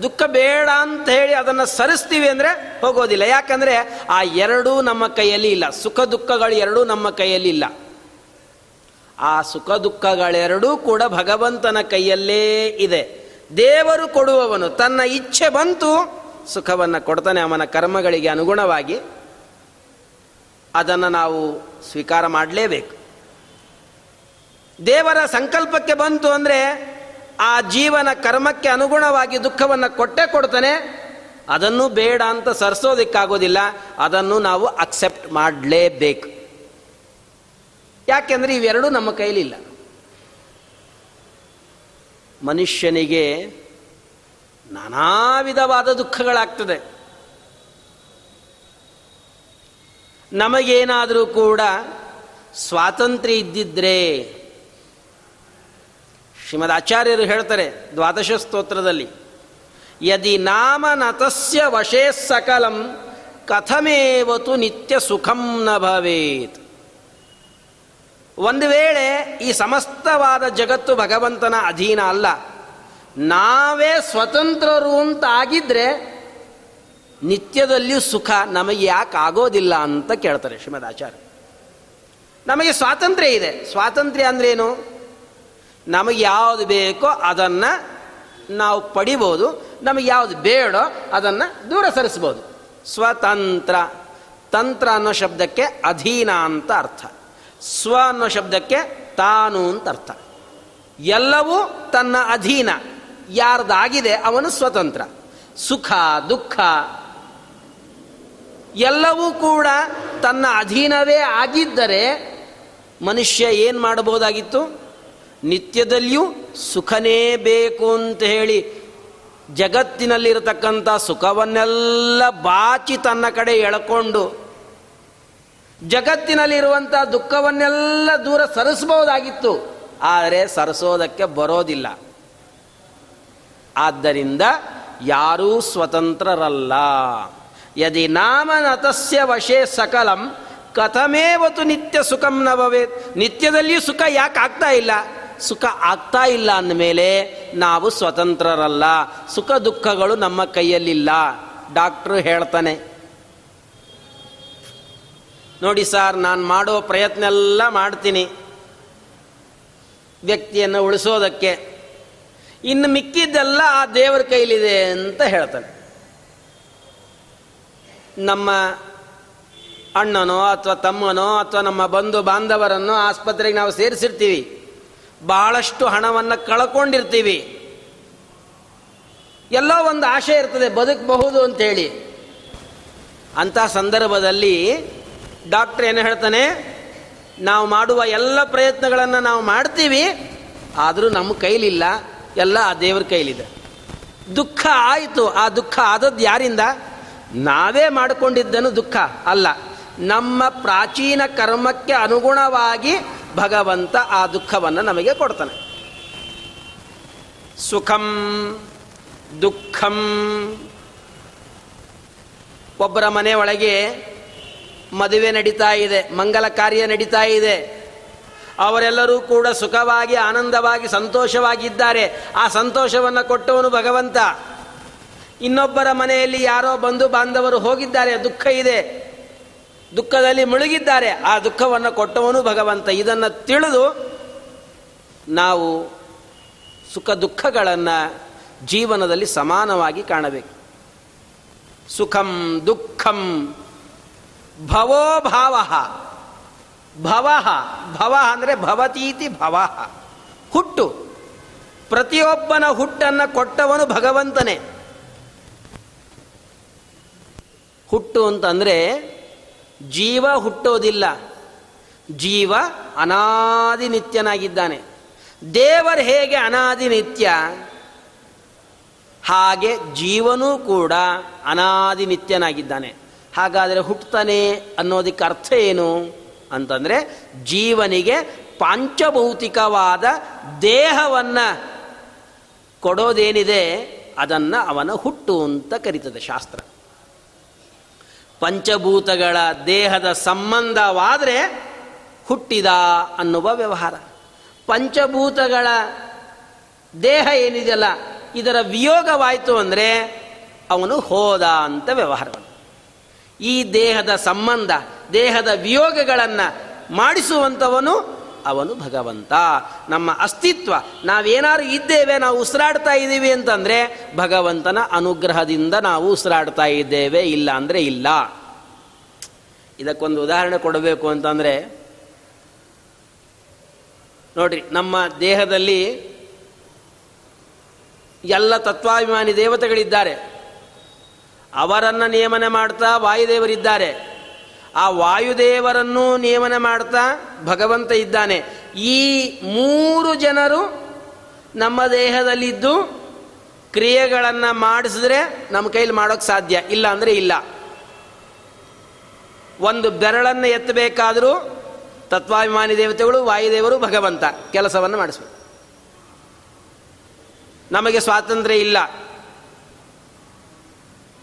ದುಃಖ ಬೇಡ ಅಂತ ಹೇಳಿ ಅದನ್ನು ಸರಿಸ್ತೀವಿ ಅಂದರೆ ಹೋಗೋದಿಲ್ಲ. ಯಾಕಂದರೆ ಆ ಎರಡೂ ನಮ್ಮ ಕೈಯಲ್ಲಿ ಇಲ್ಲ. ಸುಖ ದುಃಖಗಳು ಎರಡೂ ನಮ್ಮ ಕೈಯಲ್ಲಿ ಇಲ್ಲ. ಆ ಸುಖ ದುಃಖಗಳೆರಡೂ ಕೂಡ ಭಗವಂತನ ಕೈಯಲ್ಲೇ ಇದೆ. ದೇವರು ಕೊಡುವವನು, ತನ್ನ ಇಚ್ಛೆ ಬಂತು, ಸುಖವನ್ನು ಕೊಡ್ತಾನೆ ಅವನ ಕರ್ಮಗಳಿಗೆ ಅನುಗುಣವಾಗಿ. ಅದನ್ನು ನಾವು ಸ್ವೀಕಾರ ಮಾಡಲೇಬೇಕು. ದೇವರ ಸಂಕಲ್ಪಕ್ಕೆ ಬಂತು ಅಂದರೆ ಆ ಜೀವನ ಕರ್ಮಕ್ಕೆ ಅನುಗುಣವಾಗಿ ದುಃಖವನ್ನು ಕೊಟ್ಟೇ ಕೊಡ್ತಾನೆ. ಅದನ್ನು ಬೇಡ ಅಂತ ಸರಿಸೋದಕ್ಕಾಗೋದಿಲ್ಲ. ಅದನ್ನು ನಾವು ಅಕ್ಸೆಪ್ಟ್ ಮಾಡಲೇಬೇಕು. ಯಾಕೆಂದರೆ ಇವೆರಡೂ ನಮ್ಮ ಕೈಲಿಲ್ಲ. ಮನುಷ್ಯನಿಗೆ ನಾನಾ ವಿಧವಾದ ದುಃಖಗಳಾಗ್ತದೆ. ನಮಗೇನಾದರೂ ಕೂಡ ಸ್ವಾತಂತ್ರ್ಯ ಇದ್ದಿದ್ರೆ ಶ್ರೀಮದ್ ಆಚಾರ್ಯರು ಹೇಳ್ತಾರೆ ದ್ವಾದಶ ಸ್ತೋತ್ರದಲ್ಲಿ, ಯದಿ ನಾಮ ನತಸ್ಯ ವಶೇ ಸಕಲಂ, ಕಥಮೇವತು ನಿತ್ಯ ಸುಖಂ ನ ಭವೇತ್. ಒಂದು ವೇಳೆ ಈ ಸಮಸ್ತವಾದ ಜಗತ್ತು ಭಗವಂತನ ಅಧೀನ ಅಲ್ಲ, ನಾವೇ ಸ್ವತಂತ್ರರು ಅಂತ ಆಗಿದ್ರೆ ನಿತ್ಯದಲ್ಲಿಯೂ ಸುಖ ನಮಗೆ ಯಾಕೆ ಆಗೋದಿಲ್ಲ ಅಂತ ಕೇಳ್ತಾರೆ ಶ್ರೀಮದ್ ಆಚಾರ್ಯ ನಮಗೆ ಸ್ವಾತಂತ್ರ್ಯ ಇದೆ. ಸ್ವಾತಂತ್ರ್ಯ ಅಂದ್ರೇನು? ನಮಗೆ ಯಾವುದು ಬೇಕೋ ಅದನ್ನು ನಾವು ಪಡಿಬೋದು. ನಮಗೆ ಯಾವುದು ಬೇಡೋ ಅದನ್ನು ದೂರ ಸರಿಸ್ಬೋದು. ಸ್ವತಂತ್ರ. ತಂತ್ರ ಅನ್ನೋ ಶಬ್ದಕ್ಕೆ ಅಧೀನ ಅಂತ ಅರ್ಥ. ಸ್ವ ಅನ್ನೋ ಶಬ್ದಕ್ಕೆ ತಾನು ಅಂತ ಅರ್ಥ. ಎಲ್ಲವೂ ತನ್ನ ಅಧೀನ. ಯಾರ್ದಾಗಿದೆ ಅವನು ಸ್ವತಂತ್ರ. ಸುಖ, ದುಃಖ. ಎಲ್ಲವೂ ಕೂಡ ತನ್ನ ಅಧೀನವೇ ಆಗಿದ್ದರೆ ಮನುಷ್ಯ ಏನು ಮಾಡಬಹುದಾಗಿತ್ತು? ನಿತ್ಯದಲ್ಲಿಯೂ ಸುಖನೇ ಬೇಕು ಅಂತ ಹೇಳಿ ಜಗತ್ತಿನಲ್ಲಿರತಕ್ಕಂಥ ಸುಖವನ್ನೆಲ್ಲ ಬಾಚಿ ತನ್ನ ಕಡೆ ಎಳ್ಕೊಂಡು ಜಗತ್ತಿನಲ್ಲಿರುವಂಥ ದುಃಖವನ್ನೆಲ್ಲ ದೂರ ಸರಿಸಬಹುದಾಗಿತ್ತು, ಆದರೆ ಸರಿಸೋದಕ್ಕೆ ಬರೋದಿಲ್ಲ. ಆದ್ದರಿಂದ ಯಾರೂ ಸ್ವತಂತ್ರರಲ್ಲ. ಯದಿ ನಾಮನತಸ್ಯ ವಶೇ ಸಕಲಂ, ಕಥಮೇವತು ನಿತ್ಯ ಸುಖಂ ನ ನಿತ್ಯದಲ್ಲಿಯೂ ಸುಖ ಯಾಕೆ ಆಗ್ತಾ ಇಲ್ಲ? ಸುಖ ಆಗ್ತಾ ಇಲ್ಲ ಅಂದಮೇಲೆ ನಾವು ಸ್ವತಂತ್ರರಲ್ಲ. ಸುಖ ದುಃಖಗಳು ನಮ್ಮ ಕೈಯಲ್ಲಿಲ್ಲ. ಡಾಕ್ಟ್ರು ಹೇಳ್ತಾನೆ. ನೋಡಿ ಸಾರ್, ನಾನು ಮಾಡೋ ಪ್ರಯತ್ನ ಎಲ್ಲ ಮಾಡ್ತೀನಿ. ವ್ಯಕ್ತಿಯನ್ನು ಉಳಿಸೋದಕ್ಕೆ. ಇನ್ನು ಮಿಕ್ಕಿದ್ದೆಲ್ಲ ಆ ದೇವರ ಕೈಲಿದೆ ಅಂತ ಹೇಳ್ತಾನೆ. ನಮ್ಮ ಅಣ್ಣನೋ ಅಥವಾ ತಮ್ಮನೋ ಅಥವಾ ನಮ್ಮ ಬಂಧು ಬಾಂಧವರನ್ನು ಆಸ್ಪತ್ರೆಗೆ ನಾವು ಸೇರಿಸಿರ್ತೀವಿ. ಬಹಳಷ್ಟು ಹಣವನ್ನು ಕಳ್ಕೊಂಡಿರ್ತೀವಿ. ಎಲ್ಲೋ ಒಂದು ಆಶೆ ಇರ್ತದೆ, ಬದುಕಬಹುದು ಅಂತೇಳಿ. ಅಂಥ ಸಂದರ್ಭದಲ್ಲಿ ಡಾಕ್ಟ್ರ್ ಏನು ಹೇಳ್ತಾನೆ, ನಾವು ಮಾಡುವ ಎಲ್ಲ ಪ್ರಯತ್ನಗಳನ್ನು ನಾವು ಮಾಡ್ತೀವಿ, ಆದರೂ ನಮ್ಮ ಕೈಲಿಲ್ಲ, ಎಲ್ಲ ಆ ದೇವ್ರ ಕೈಲಿದೆ. ದುಃಖ ಆಯಿತು, ಆ ದುಃಖ ಆದದ್ದು ಯಾರಿಂದ? ನಾವೇ ಮಾಡಿಕೊಂಡಿದ್ದನು ದುಃಖ ಅಲ್ಲ. ನಮ್ಮ ಪ್ರಾಚೀನ ಕರ್ಮಕ್ಕೆ ಅನುಗುಣವಾಗಿ ಭಗವಂತ ಆ ದುಃಖವನ್ನು ನಮಗೆ ಕೊಡ್ತಾನೆ. ಸುಖಂ, ದುಃಖಂ. ಒಬ್ಬರ ಮನೆ ಒಳಗೆ ಮದುವೆ ನಡೀತಾ ಇದೆ, ಮಂಗಲ ಕಾರ್ಯ ನಡೀತಾ ಇದೆ. ಅವರೆಲ್ಲರೂ ಕೂಡ ಸುಖವಾಗಿ, ಆನಂದವಾಗಿ, ಸಂತೋಷವಾಗಿದ್ದಾರೆ. ಆ ಸಂತೋಷವನ್ನು ಕೊಟ್ಟವನು ಭಗವಂತ. ಇನ್ನೊಬ್ಬರ ಮನೆಯಲ್ಲಿ ಯಾರೋ ಬಂಧು ಬಾಂಧವರು ಹೋಗಿದ್ದಾರೆ, ದುಃಖ ಇದೆ. ದುಃಖದಲ್ಲಿ ಮುಳುಗಿದ್ದಾರೆ. ಆ ದುಃಖವನ್ನು ಕೊಟ್ಟವನು ಭಗವಂತ. ಇದನ್ನು ತಿಳಿದು ನಾವು ಸುಖ ದುಃಖಗಳನ್ನು ಜೀವನದಲ್ಲಿ ಸಮಾನವಾಗಿ ಕಾಣಬೇಕು. ಸುಖಂ ದುಃಖಂ ಭವೋ ಭಾವ. ಭವ ಭವ ಅಂದರೆ ಭವತೀತಿ ಭವ. ಹುಟ್ಟು. ಪ್ರತಿಯೊಬ್ಬನ ಹುಟ್ಟನ್ನು ಕೊಟ್ಟವನು ಭಗವಂತನೇ. ಹುಟ್ಟು ಅಂತಂದರೆ ಜೀವ ಹುಟ್ಟೋದಿಲ್ಲ. ಜೀವ ಅನಾದಿ ನಿತ್ಯನಾಗಿದ್ದಾನೆ. ದೇವರು ಹೇಗೆ ಅನಾದಿ ನಿತ್ಯ? ಹಾಗೆ ಜೀವನೂ ಕೂಡ ಅನಾದಿ ನಿತ್ಯನಾಗಿದ್ದಾನೆ. ಹಾಗಾದರೆ ಹುಟ್ಟತಾನೆ ಅನ್ನೋದಕ್ಕೆ ಅರ್ಥ ಏನು? ಅಂತಂದರೆ ಜೀವನಿಗೆ ಪಾಂಚಭೌತಿಕವಾದ ದೇಹವನ್ನು ಕೊಡೋದೇನಿದೆ? ಅದನ್ನು ಅವನ ಹುಟ್ಟು ಅಂತ ಕರೀತದೆ ಶಾಸ್ತ್ರ. ಪಂಚಭೂತಗಳ ದೇಹದ ಸಂಬಂಧವಾದರೆ ಹುಟ್ಟಿದ ಅನ್ನುವ ವ್ಯವಹಾರ. ಪಂಚಭೂತಗಳ ದೇಹ ಏನಿದೆಯಲ್ಲ, ಇದರ ವಿಯೋಗವಾಯಿತು ಅಂದರೆ ಅವನು ಹೋದ ಅಂತ ವ್ಯವಹಾರ ಈ ದೇಹದ ಸಂಬಂಧ, ದೇಹದ ವಿಯೋಗಗಳನ್ನು ಮಾಡಿಸುವಂಥವನು ಅವನು ಭಗವಂತ. ನಮ್ಮ ಅಸ್ತಿತ್ವ ನಾವೇನಾದ್ರು ಇದ್ದೇವೆ, ನಾವು ಉಸಿರಾಡ್ತಾ ಇದ್ದೀವಿ ಅಂತಂದರೆ ಭಗವಂತನ ಅನುಗ್ರಹದಿಂದ ನಾವು ಉಸಿರಾಡ್ತಾ ಇದ್ದೇವೆ, ಇಲ್ಲ ಅಂದರೆ ಇಲ್ಲ. ಇದಕ್ಕೊಂದು ಉದಾಹರಣೆ ಕೊಡಬೇಕು ಅಂತಂದರೆ, ನೋಡ್ರಿ, ನಮ್ಮ ದೇಹದಲ್ಲಿ ಎಲ್ಲ ತತ್ವಾಭಿಮಾನಿ ದೇವತೆಗಳಿದ್ದಾರೆ. ಅವರನ್ನು ನಿಯಮನೆ ಮಾಡ್ತಾ ವಾಯುದೇವರಿದ್ದಾರೆ. ಆ ವಾಯುದೇವರನ್ನು ನಿಯಮನ ಮಾಡ್ತಾ ಭಗವಂತ ಇದ್ದಾನೆ. ಈ ಮೂರು ಜನರು ನಮ್ಮ ದೇಹದಲ್ಲಿದ್ದು ಕ್ರಿಯೆಗಳನ್ನು ಮಾಡಿಸಿದ್ರೆ ನಮ್ಮ ಕೈಲಿ ಮಾಡೋಕ್ಕೆ ಸಾಧ್ಯ, ಇಲ್ಲ ಅಂದರೆ ಇಲ್ಲ. ಒಂದು ಬೆರಳನ್ನು ಎತ್ತಬೇಕಾದರೂ ತತ್ವಾಭಿಮಾನಿ ದೇವತೆಗಳು, ವಾಯುದೇವರು ಭಗವಂತ ಕೆಲಸವನ್ನು ಮಾಡಿಸ್ಬೇಕು. ನಮಗೆ ಸ್ವಾತಂತ್ರ್ಯ ಇಲ್ಲ.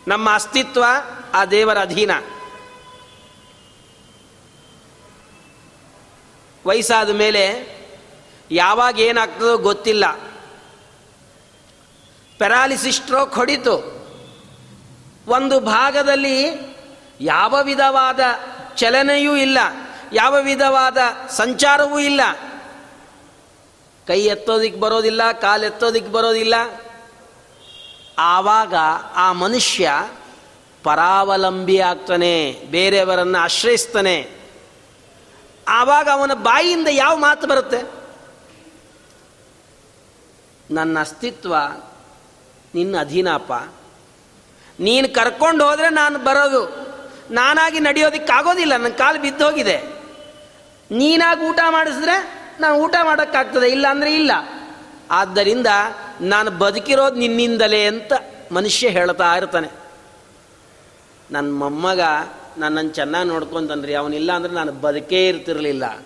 ನಮ್ಮ ಅಸ್ತಿತ್ವ ಆ ದೇವರ ಅಧೀನ. ವಯಸ್ಸಾದ ಮೇಲೆ ಯಾವಾಗ ಏನಾಗ್ತದೋ ಗೊತ್ತಿಲ್ಲ. ಪೆರಾಲಿಸಿಸ್ ಸ್ಟ್ರೋಕ್ ಹೊಡಿತು. ಒಂದು ಭಾಗದಲ್ಲಿ ಯಾವ ವಿಧವಾದ ಚಲನೆಯೂ ಇಲ್ಲ, ಯಾವ ವಿಧವಾದ ಸಂಚಾರವೂ ಇಲ್ಲ. ಕೈ ಎತ್ತೋದಿಕ್ಕೆ ಬರೋದಿಲ್ಲ, ಕಾಲು ಎತ್ತೋದಿಕ್ಕೆ ಬರೋದಿಲ್ಲ. ಆವಾಗ ಆ ಮನುಷ್ಯ ಪರಾವಲಂಬಿ ಆಗ್ತಾನೆ ಬೇರೆಯವರನ್ನು ಆಶ್ರಯಿಸ್ತಾನೆ. ಆವಾಗ ಅವನ ಬಾಯಿಯಿಂದ ಯಾವ ಮಾತು ಬರುತ್ತೆ? ನನ್ನ ಅಸ್ತಿತ್ವ, ನಿನ್ನ ಅಧೀನಪ್ಪ ನೀನು ಕರ್ಕೊಂಡು ಹೋದರೆ ನಾನು ಬರೋದು. ನಾನಾಗಿ ನಡೆಯೋದಕ್ಕಾಗೋದಿಲ್ಲ, ನನ್ನ ಕಾಲು ಬಿದ್ದೋಗಿದೆ. ನೀನಾಗಿ ಊಟ ಮಾಡಿಸಿದ್ರೆ ನಾನು ಊಟ ಮಾಡೋಕ್ಕಾಗ್ತದೆ, ಇಲ್ಲ ಅಂದರೆ ಇಲ್ಲ. ಆದ್ದರಿಂದ ನಾನು ಬದುಕಿರೋದು ನಿನ್ನಿಂದಲೇ ಅಂತ ಮನುಷ್ಯ ಹೇಳ್ತಾ ಇರ್ತಾನೆ. ನನ್ನ ಮೊಮ್ಮಗ ನನ್ನನ್ನು ಚೆನ್ನಾಗಿ ನೋಡ್ಕೊಂತಂದ್ರಿ ಅವನಿಲ್ಲ ಅಂದರೆ ನಾನು ಬದುಕೇ ಇರ್ತಿರಲಿಲ್ಲ.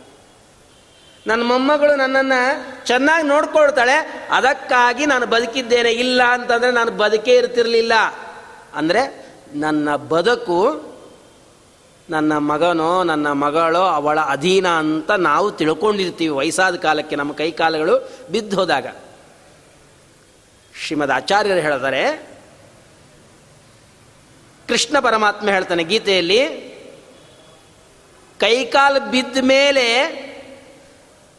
ನನ್ನ ಮೊಮ್ಮಗಳು ನನ್ನನ್ನು ಚೆನ್ನಾಗಿ ನೋಡ್ಕೊಳ್ತಾಳೆ, ಅದಕ್ಕಾಗಿ ನಾನು ಬದುಕಿದ್ದೇನೆ, ಇಲ್ಲ ಅಂತಂದರೆ ನಾನು ಬದುಕೇ ಇರ್ತಿರಲಿಲ್ಲ. ಅಂದರೆ ನನ್ನ ಬದುಕು ನನ್ನ ಮಗನೋ, ನನ್ನ ಮಗಳೋ, ಅವಳ ಅಧೀನ ಅಂತ ನಾವು ತಿಳ್ಕೊಂಡಿರ್ತೀವಿ ವಯಸ್ಸಾದ ಕಾಲಕ್ಕೆ, ನಮ್ಮ ಕೈ ಕಾಲಗಳು ಬಿದ್ದು ಹೋದಾಗ. ಶ್ರೀಮದ್ ಆಚಾರ್ಯರು ಹೇಳ್ತಾರೆ ಕೃಷ್ಣ ಪರಮಾತ್ಮ ಹೇಳ್ತಾನೆ ಗೀತೆಯಲ್ಲಿ, ಕೈಕಾಲು ಬಿದ್ದ ಮೇಲೆ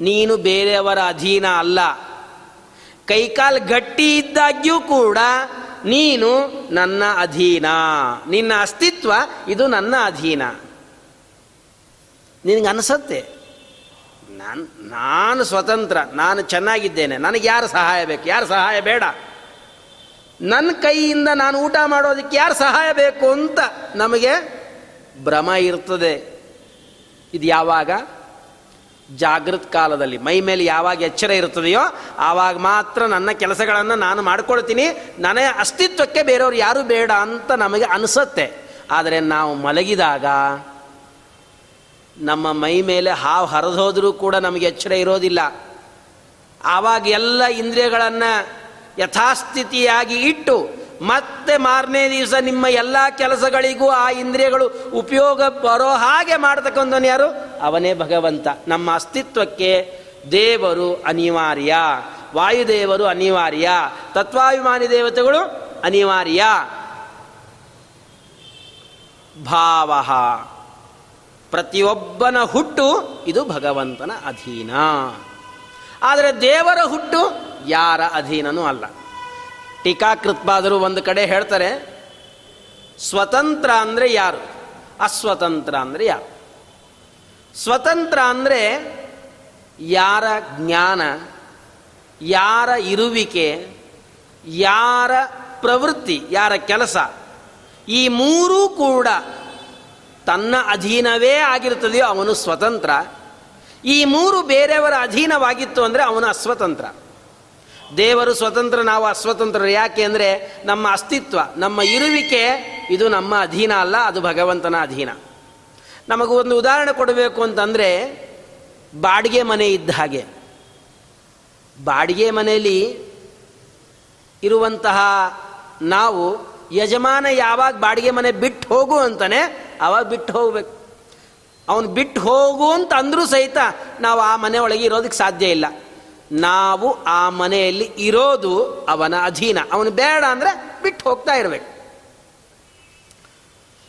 ನೀನು ಬೇರೆಯವರ ಅಧೀನ ಅಲ್ಲ. ಕೈಕಾಲು ಗಟ್ಟಿ ಇದ್ದಾಗ್ಯೂ ಕೂಡ ನೀನು ನನ್ನ ಅಧೀನ. ನಿನ್ನ ಅಸ್ತಿತ್ವ ಇದು ನನ್ನ ಅಧೀನ. ನಿನಗೆ ಅನಿಸತ್ತೆ ನಾನು ನಾನು ಸ್ವತಂತ್ರ, ನಾನು ಚೆನ್ನಾಗಿದ್ದೇನೆ. ನನಗೆ ಯಾರು ಸಹಾಯ ಬೇಕು? ಯಾರು ಸಹಾಯ ಬೇಡ? ನನ್ನ ಕೈಯಿಂದ ನಾನು ಊಟ ಮಾಡೋದಕ್ಕೆ ಯಾರು ಸಹಾಯ ಬೇಕು ಅಂತ ನಮಗೆ ಭ್ರಮ ಇರ್ತದೆ. ಇದು ಯಾವಾಗ? ಜಾಗೃತ್ ಕಾಲದಲ್ಲಿ. ಮೈ ಮೇಲೆ ಯಾವಾಗ ಎಚ್ಚರ ಇರ್ತದೆಯೋ ಆವಾಗ ಮಾತ್ರ ನನ್ನ ಕೆಲಸಗಳನ್ನು ನಾನು ಮಾಡ್ಕೊಳ್ತೀನಿ. ನನ್ನ ಅಸ್ತಿತ್ವಕ್ಕೆ ಬೇರೆಯವರು ಯಾರು ಬೇಡ ಅಂತ ನಮಗೆ ಅನಿಸುತ್ತೆ. ಆದರೆ ನಾವು ಮಲಗಿದಾಗ ನಮ್ಮ ಮೈ ಮೇಲೆ ಹಾವು ಹರಿದೋದ್ರೂ ಕೂಡ ನಮಗೆ ಎಚ್ಚರ ಇರೋದಿಲ್ಲ. ಆವಾಗ ಎಲ್ಲ ಇಂದ್ರಿಯಗಳನ್ನು ಯಥಾಸ್ಥಿತಿಯಾಗಿ ಇಟ್ಟು ಮತ್ತೆ ಮಾರನೇ ದಿವಸ ನಿಮ್ಮ ಎಲ್ಲ ಕೆಲಸಗಳಿಗೂ ಆ ಇಂದ್ರಿಯಗಳು ಉಪಯೋಗ ಬರೋ ಹಾಗೆ ಮಾಡತಕ್ಕಂಥವನು ಯಾರು? ಅವನೇ ಭಗವಂತ. ನಮ್ಮ ಅಸ್ತಿತ್ವಕ್ಕೆ ದೇವರು ಅನಿವಾರ್ಯ. ವಾಯುದೇವರು ಅನಿವಾರ್ಯ. ತತ್ವಾಭಿಮಾನಿ ದೇವತೆಗಳು ಅನಿವಾರ್ಯ. ಭಾವ. ಪ್ರತಿಯೊಬ್ಬನ ಹುಟ್ಟು ಇದು ಭಗವಂತನ ಅಧೀನ. ಆದರೆ ದೇವರ ಹುಟ್ಟು ಯಾರ ಅಧೀನನೂ ಅಲ್ಲ. ಟೀಕಾಕೃತ್ಪಾದರು ಒಂದು ಕಡೆ ಹೇಳ್ತಾರೆ, ಸ್ವತಂತ್ರ ಅಂದರೆ ಯಾರು? ಅಸ್ವತಂತ್ರ ಅಂದರೆ ಯಾರು? ಸ್ವತಂತ್ರ ಅಂದರೆ ಯಾರ ಜ್ಞಾನ, ಯಾರ ಇರುವಿಕೆ, ಯಾರ ಪ್ರವೃತ್ತಿ, ಯಾರ ಕೆಲಸ. ಈ ಮೂರೂ ಕೂಡ ತನ್ನ ಅಧೀನವೇ ಆಗಿರ್ತದೆಯೋ ಅವನು ಸ್ವತಂತ್ರ. ಈ ಮೂರು ಬೇರೆಯವರ ಅಧೀನವಾಗಿತ್ತು ಅಂದರೆ ಅವನು ಅಸ್ವತಂತ್ರ. ದೇವರು ಸ್ವತಂತ್ರ, ನಾವು ಅಸ್ವತಂತ್ರರು. ಯಾಕೆ ಅಂದರೆ ನಮ್ಮ ಅಸ್ತಿತ್ವ, ನಮ್ಮ ಇರುವಿಕೆ, ಇದು ನಮ್ಮ ಅಧೀನ ಅಲ್ಲ, ಅದು ಭಗವಂತನ ಅಧೀನ. ನಮಗೂ ಒಂದು ಉದಾಹರಣೆ ಕೊಡಬೇಕು ಅಂತಂದರೆ, ಬಾಡಿಗೆ ಮನೆ ಇದ್ದ ಹಾಗೆ. ಬಾಡಿಗೆ ಮನೆಯಲ್ಲಿ ಇರುವಂತಹ ನಾವು, ಯಜಮಾನ ಯಾವಾಗ ಬಾಡಿಗೆ ಮನೆ ಬಿಟ್ಟು ಹೋಗು ಅಂತಾನೆ, ಅವಾಗ ಬಿಟ್ಟು ಹೋಗ್ಬೇಕು. ಅವನು ಬಿಟ್ಟು ಹೋಗು ಅಂತ ಸಹಿತ ನಾವು ಆ ಮನೆ ಒಳಗೆ ಇರೋದಕ್ಕೆ ಸಾಧ್ಯ ಇಲ್ಲ. ನಾವು ಆ ಮನೆಯಲ್ಲಿ ಇರೋದು ಅವನ ಅಧೀನ. ಅವನು ಬೇಡ ಅಂದರೆ ಬಿಟ್ಟು ಹೋಗ್ತಾ ಇರಬೇಕು.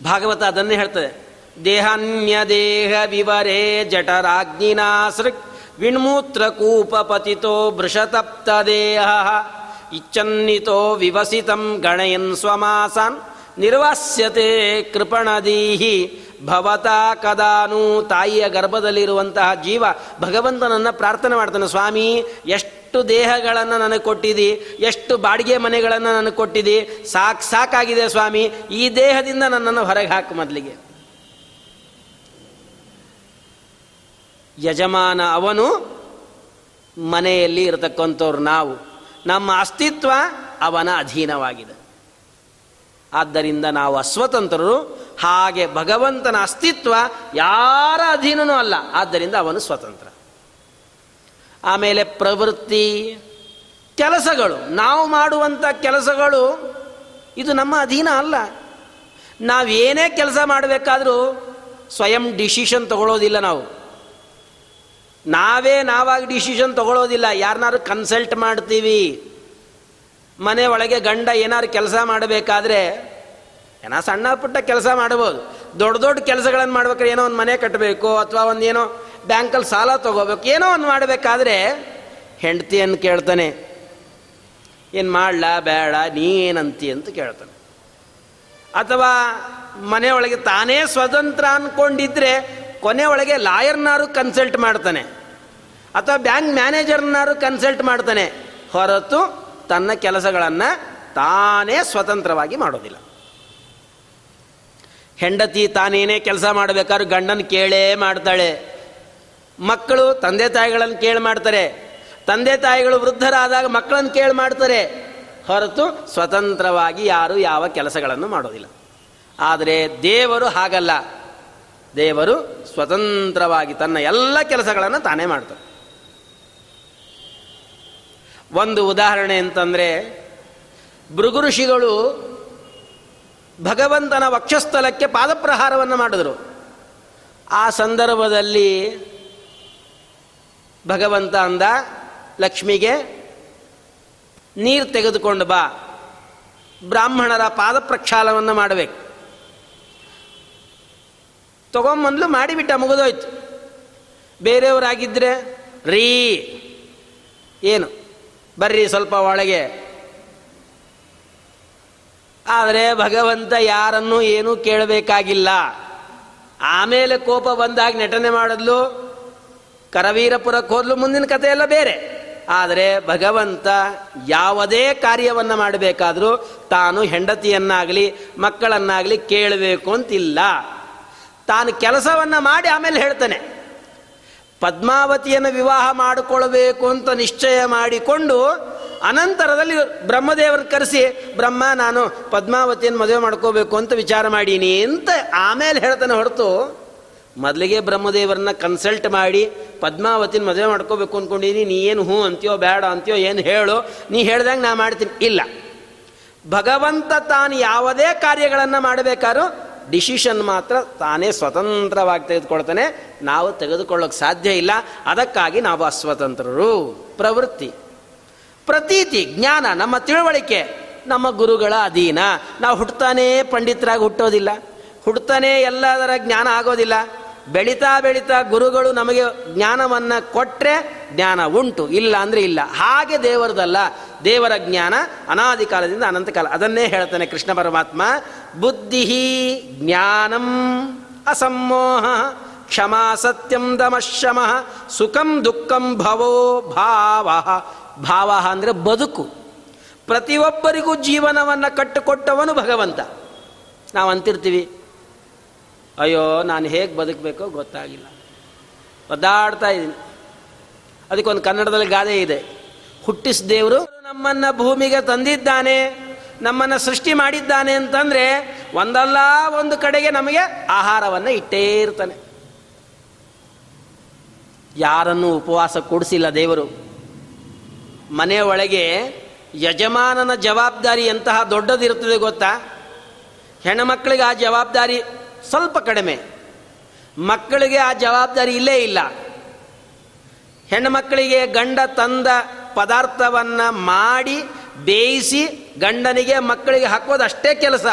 ಭಾಗವತ ಅದನ್ನೇ ಹೇಳ್ತದೆ. ದೇಹನ್ಯ ದೇಹ ವಿವರೇ ಜಠರಾಗ್ನಿನಾ ಸೃಕ್ ವಿಣ್ಮೂತ್ರ ಕೂಪ ಪತಿತೋ ಭೃಷತಪ್ತ ದೇಹ. ಇಚ್ಛನ್ನಿತೋ ವಿವಸಿತಂ ಗಣಯನ್ ಸ್ವಮಾಸಾನ್ ನಿರ್ವಾಸ್ಯತೆ ಕೃಪಣದೀಹಿ ಭವತಾ ಕದಾನು ತಾಯಿಯ ಗರ್ಭದಲ್ಲಿರುವಂತಹ ಜೀವ ಭಗವಂತನನ್ನು ಪ್ರಾರ್ಥನೆ ಮಾಡ್ತಾನೆ, ಸ್ವಾಮಿ, ಎಷ್ಟು ದೇಹಗಳನ್ನು ನನಗೆ ಕೊಟ್ಟಿದಿ? ಎಷ್ಟು ಬಾಡಿಗೆ ಮನೆಗಳನ್ನು ನನಗೆ ಕೊಟ್ಟಿದಿ? ಸಾಕು ಸಾಕಾಗಿದೆ ಸ್ವಾಮಿ, ಈ ದೇಹದಿಂದ ನನ್ನನ್ನು ಹೊರಗೆ ಹಾಕು ಮೊದಲಿಗೆ. ಯಜಮಾನ ಅವನು ಮನೆಯಲ್ಲಿ ಇರತಕ್ಕಂಥವ್ರು ನಾವು. ನಮ್ಮ ಅಸ್ತಿತ್ವ ಅವನ ಅಧೀನವಾಗಿದೆ. ಆದ್ದರಿಂದ ನಾವು ಅಸ್ವತಂತ್ರರು. ಹಾಗೆ ಭಗವಂತನ ಅಸ್ತಿತ್ವ ಯಾರ ಅಧೀನನೂ ಅಲ್ಲ. ಆದ್ದರಿಂದ ಅವನು ಸ್ವತಂತ್ರ. ಆಮೇಲೆ ಪ್ರವೃತ್ತಿ, ಕೆಲಸಗಳು. ನಾವು ಮಾಡುವಂಥ ಕೆಲಸಗಳು ಇದು ನಮ್ಮ ಅಧೀನ ಅಲ್ಲ. ನಾವೇನೇ ಕೆಲಸ ಮಾಡಬೇಕಾದರೂ ಸ್ವಯಂ ಡಿಸಿಷನ್ ತಗೊಳ್ಳೋದಿಲ್ಲ ನಾವು. ನಾವೇ ನಾವಾಗಿ ಡಿಸಿಷನ್ ತಗೊಳ್ಳೋದಿಲ್ಲ ಯಾರನ್ನಾರು ಕನ್ಸಲ್ಟ್ ಮಾಡ್ತೀವಿ. ಮನೆ ಒಳಗೆ ಗಂಡ ಏನಾದ್ರು ಕೆಲಸ ಮಾಡಬೇಕಾದ್ರೆ, ಏನೋ ಸಣ್ಣ ಪುಟ್ಟ ಕೆಲಸ ಮಾಡ್ಬೋದು ದೊಡ್ಡ ದೊಡ್ಡ ಕೆಲಸಗಳನ್ನು ಮಾಡ್ಬೇಕಾದ್ರೆ ಏನೋ ಒಂದು ಮನೆ ಕಟ್ಟಬೇಕು ಅಥವಾ ಒಂದು ಏನೋ ಬ್ಯಾಂಕಲ್ಲಿ ಸಾಲ ತಗೋಬೇಕು, ಏನೋ ಒಂದು ಮಾಡಬೇಕಾದ್ರೆ ಹೆಂಡತಿಯನ್ನು ಕೇಳ್ತಾನೆ, ಏನು ಮಾಡಲ, ಬೇಡ ನೀನಂತಿ ಅಂತ ಕೇಳ್ತಾನೆ. ಅಥವಾ ಮನೆಯೊಳಗೆ ತಾನೇ ಸ್ವತಂತ್ರ ಅಂದ್ಕೊಂಡಿದ್ರೆ ಕೊನೆ ಒಳಗೆ ಲಾಯರ್ನಾರು ಕನ್ಸಲ್ಟ್ ಮಾಡ್ತಾನೆ, ಅಥವಾ ಬ್ಯಾಂಕ್ ಮ್ಯಾನೇಜರ್ನಾರು ಕನ್ಸಲ್ಟ್ ಮಾಡ್ತಾನೆ, ಹೊರತು ತನ್ನ ಕೆಲಸಗಳನ್ನು ತಾನೇ ಸ್ವತಂತ್ರವಾಗಿ ಮಾಡೋದಿಲ್ಲ. ಹೆಂಡತಿ ತಾನೇನೇ ಕೆಲಸ ಮಾಡಬೇಕಾದ್ರೆ ಗಂಡನ ಕೇಳೇ ಮಾಡ್ತಾಳೆ. ಮಕ್ಕಳು ತಂದೆ ತಾಯಿಗಳನ್ನು ಕೇಳಿ ಮಾಡ್ತಾರೆ. ತಂದೆ ತಾಯಿಗಳು ವೃದ್ಧರಾದಾಗ ಮಕ್ಕಳನ್ನು ಕೇಳಿ ಮಾಡ್ತಾರೆ. ಹೊರತು ಸ್ವತಂತ್ರವಾಗಿ ಯಾರು ಯಾವ ಕೆಲಸಗಳನ್ನು ಮಾಡೋದಿಲ್ಲ. ಆದರೆ ದೇವರು ಹಾಗಲ್ಲ. ದೇವರು ಸ್ವತಂತ್ರವಾಗಿ ತನ್ನ ಎಲ್ಲ ಕೆಲಸಗಳನ್ನು ತಾನೇ ಮಾಡ್ತಾರೆ ಒಂದು ಉದಾಹರಣೆ ಅಂತಂದರೆ, ಭೃಗು ಋಷಿಗಳು ಭಗವಂತನ ವಕ್ಷಸ್ಥಲಕ್ಕೆ ಪಾದಪ್ರಹಾರವನ್ನು ಮಾಡಿದರು. ಆ ಸಂದರ್ಭದಲ್ಲಿ ಭಗವಂತ ಅಂದ, ಲಕ್ಷ್ಮಿಗೆ, ನೀರು ತೆಗೆದುಕೊಂಡು ಬಾ. ಬ್ರಾಹ್ಮಣರ ಪಾದ ಪ್ರಕ್ಷಾಲವನ್ನು ಮಾಡಬೇಕು. ತಗೊಂಬಂದ್ಲು ಮಾಡಿಬಿಟ್ಟ, ಮುಗಿದೋಯ್ತು. ಬೇರೆಯವರಾಗಿದ್ದರೆ ರೀ, ಏನು? ಬರ್ರಿ ಸ್ವಲ್ಪ ಒಳಗೆ. ಆದರೆ ಭಗವಂತ ಯಾರನ್ನು ಏನೂ ಕೇಳಬೇಕಾಗಿಲ್ಲ. ಆಮೇಲೆ ಕೋಪ ಬಂದಾಗ ನಟನೆ ಮಾಡಿದ್ಲು, ಕರವೀರಪುರಕ್ಕೆ ಹೋದ್ಲು, ಮುಂದಿನ ಕಥೆ ಎಲ್ಲ ಬೇರೆ. ಆದರೆ ಭಗವಂತ ಯಾವುದೇ ಕಾರ್ಯವನ್ನು ಮಾಡಬೇಕಾದರೂ ತಾನು ಹೆಂಡತಿಯನ್ನಾಗಲಿ, ಮಕ್ಕಳನ್ನಾಗಲಿ ಕೇಳಬೇಕು ಅಂತಿಲ್ಲ. ತಾನು ಕೆಲಸವನ್ನು ಮಾಡಿ ಆಮೇಲೆ ಹೇಳ್ತಾನೆ. ಪದ್ಮಾವತಿಯನ್ನು ವಿವಾಹ ಮಾಡಿಕೊಳ್ಬೇಕು ಅಂತ ನಿಶ್ಚಯ ಮಾಡಿಕೊಂಡು ಅನಂತರದಲ್ಲಿ ಬ್ರಹ್ಮದೇವರನ್ನ ಕರೆಸಿ, ಬ್ರಹ್ಮ, ನಾನು ಪದ್ಮಾವತಿಯನ್ನು ಮದುವೆ ಮಾಡ್ಕೋಬೇಕು ಅಂತ ವಿಚಾರ ಮಾಡೀನಿ ಅಂತ ಆಮೇಲೆ ಹೇಳ್ತಾನೆ ಹೊರತು, ಮೊದಲಿಗೆ ಬ್ರಹ್ಮದೇವರನ್ನ ಕನ್ಸಲ್ಟ್ ಮಾಡಿ ಪದ್ಮಾವತಿನ ಮದುವೆ ಮಾಡ್ಕೋಬೇಕು ಅಂದ್ಕೊಂಡಿನಿ ನೀ ಏನು ಹ್ಞೂ ಅಂತೀಯೋ, ಬೇಡ ಅಂತೀಯೋ, ಏನು ಹೇಳು, ನೀ ಹೇಳ್ದಂಗೆ ನಾ ಮಾಡ್ತೀನಿ. ಇಲ್ಲ. ಭಗವಂತ ತಾನು ಯಾವುದೇ ಕಾರ್ಯಗಳನ್ನು ಮಾಡಬೇಕಾದ್ರೂ ಡಿಸಿಷನ್ ಮಾತ್ರ ತಾನೇ ಸ್ವತಂತ್ರವಾಗಿ ತೆಗೆದುಕೊಳ್ತಾನೆ. ನಾವು ತೆಗೆದುಕೊಳ್ಳೋಕೆ ಸಾಧ್ಯ ಇಲ್ಲ. ಅದಕ್ಕಾಗಿ ನಾವು ಅಸ್ವತಂತ್ರರು. ಪ್ರವೃತ್ತಿ. ಪ್ರತೀತಿ, ಜ್ಞಾನ, ನಮ್ಮ ತಿಳುವಳಿಕೆ, ನಮ್ಮ ಗುರುಗಳ ಅಧೀನ. ನಾವು ಹುಟ್ಟುತ್ತಾನೇ ಪಂಡಿತರಾಗಿ ಹುಟ್ಟೋದಿಲ್ಲ. ಹುಡ್ತಾನೆ ಎಲ್ಲದರ ಜ್ಞಾನ ಆಗೋದಿಲ್ಲ. ಬೆಳೀತಾ ಬೆಳೀತಾ ಗುರುಗಳು ನಮಗೆ ಜ್ಞಾನವನ್ನು ಕೊಟ್ಟರೆ ಜ್ಞಾನ ಉಂಟು, ಇಲ್ಲ ಅಂದರೆ ಇಲ್ಲ. ಹಾಗೆ ದೇವರದಲ್ಲ. ದೇವರ ಜ್ಞಾನ ಅನಾದಿ ಕಾಲದಿಂದ ಅನಂತ ಕಾಲ. ಅದನ್ನೇ ಹೇಳ್ತಾನೆ ಕೃಷ್ಣ ಪರಮಾತ್ಮ. ಬುದ್ಧಿ ಜ್ಞಾನಂ ಅಸಮ್ಮೋಹ, ಕ್ಷಮಾ ಸತ್ಯಂ ದಮಶಮ ಸುಖಂ ದುಃಖಂ ಭವೋ ಭಾವ. ಭಾವ ಅಂದರೆ ಬದುಕು. ಪ್ರತಿಯೊಬ್ಬರಿಗೂ ಜೀವನವನ್ನು ಕಟ್ಟಿಕೊಟ್ಟವನು ಭಗವಂತ. ನಾವು ಅಂತಿರ್ತೀವಿ ಅಯ್ಯೋ, ನಾನು ಹೇಗೆ ಬದುಕಬೇಕೋ ಗೊತ್ತಾಗಿಲ್ಲ. ಒದ್ದಾಡ್ತಾ ಇದ್ದೀನಿ. ಅದಕ್ಕೊಂದು ಕನ್ನಡದಲ್ಲಿ ಗಾದೆ ಇದೆ. ಹುಟ್ಟಿಸ್ ದೇವರು ನಮ್ಮನ್ನು ಭೂಮಿಗೆ ತಂದಿದ್ದಾನೆ, ನಮ್ಮನ್ನು ಸೃಷ್ಟಿ ಮಾಡಿದ್ದಾನೆ ಅಂತಂದರೆ ಒಂದಲ್ಲ ಒಂದು ಕಡೆಗೆ ನಮಗೆ ಆಹಾರವನ್ನು ಇಟ್ಟೇ ಇರ್ತಾನೆ. ಯಾರನ್ನು ಉಪವಾಸ ಕೂಡಿಸಿಲ್ಲ ದೇವರು. ಮನೆ ಒಳಗೆ ಯಜಮಾನನ ಜವಾಬ್ದಾರಿ ಎಂತಹ ದೊಡ್ಡದಿರುತ್ತದೆ ಗೊತ್ತಾ? ಹೆಣ್ಣುಮಕ್ಕಳಿಗೆ ಆ ಜವಾಬ್ದಾರಿ ಸ್ವಲ್ಪ ಕಡಿಮೆ. ಮಕ್ಕಳಿಗೆ ಆ ಜವಾಬ್ದಾರಿ ಇಲ್ಲೇ ಇಲ್ಲ. ಹೆಣ್ಣು ಮಕ್ಕಳಿಗೆ ಗಂಡ ತಂದ ಪದಾರ್ಥವನ್ನು ಮಾಡಿ ಬೇಯಿಸಿ ಗಂಡನಿಗೆ ಮಕ್ಕಳಿಗೆ ಹಾಕೋದು ಅಷ್ಟೇ ಕೆಲಸ.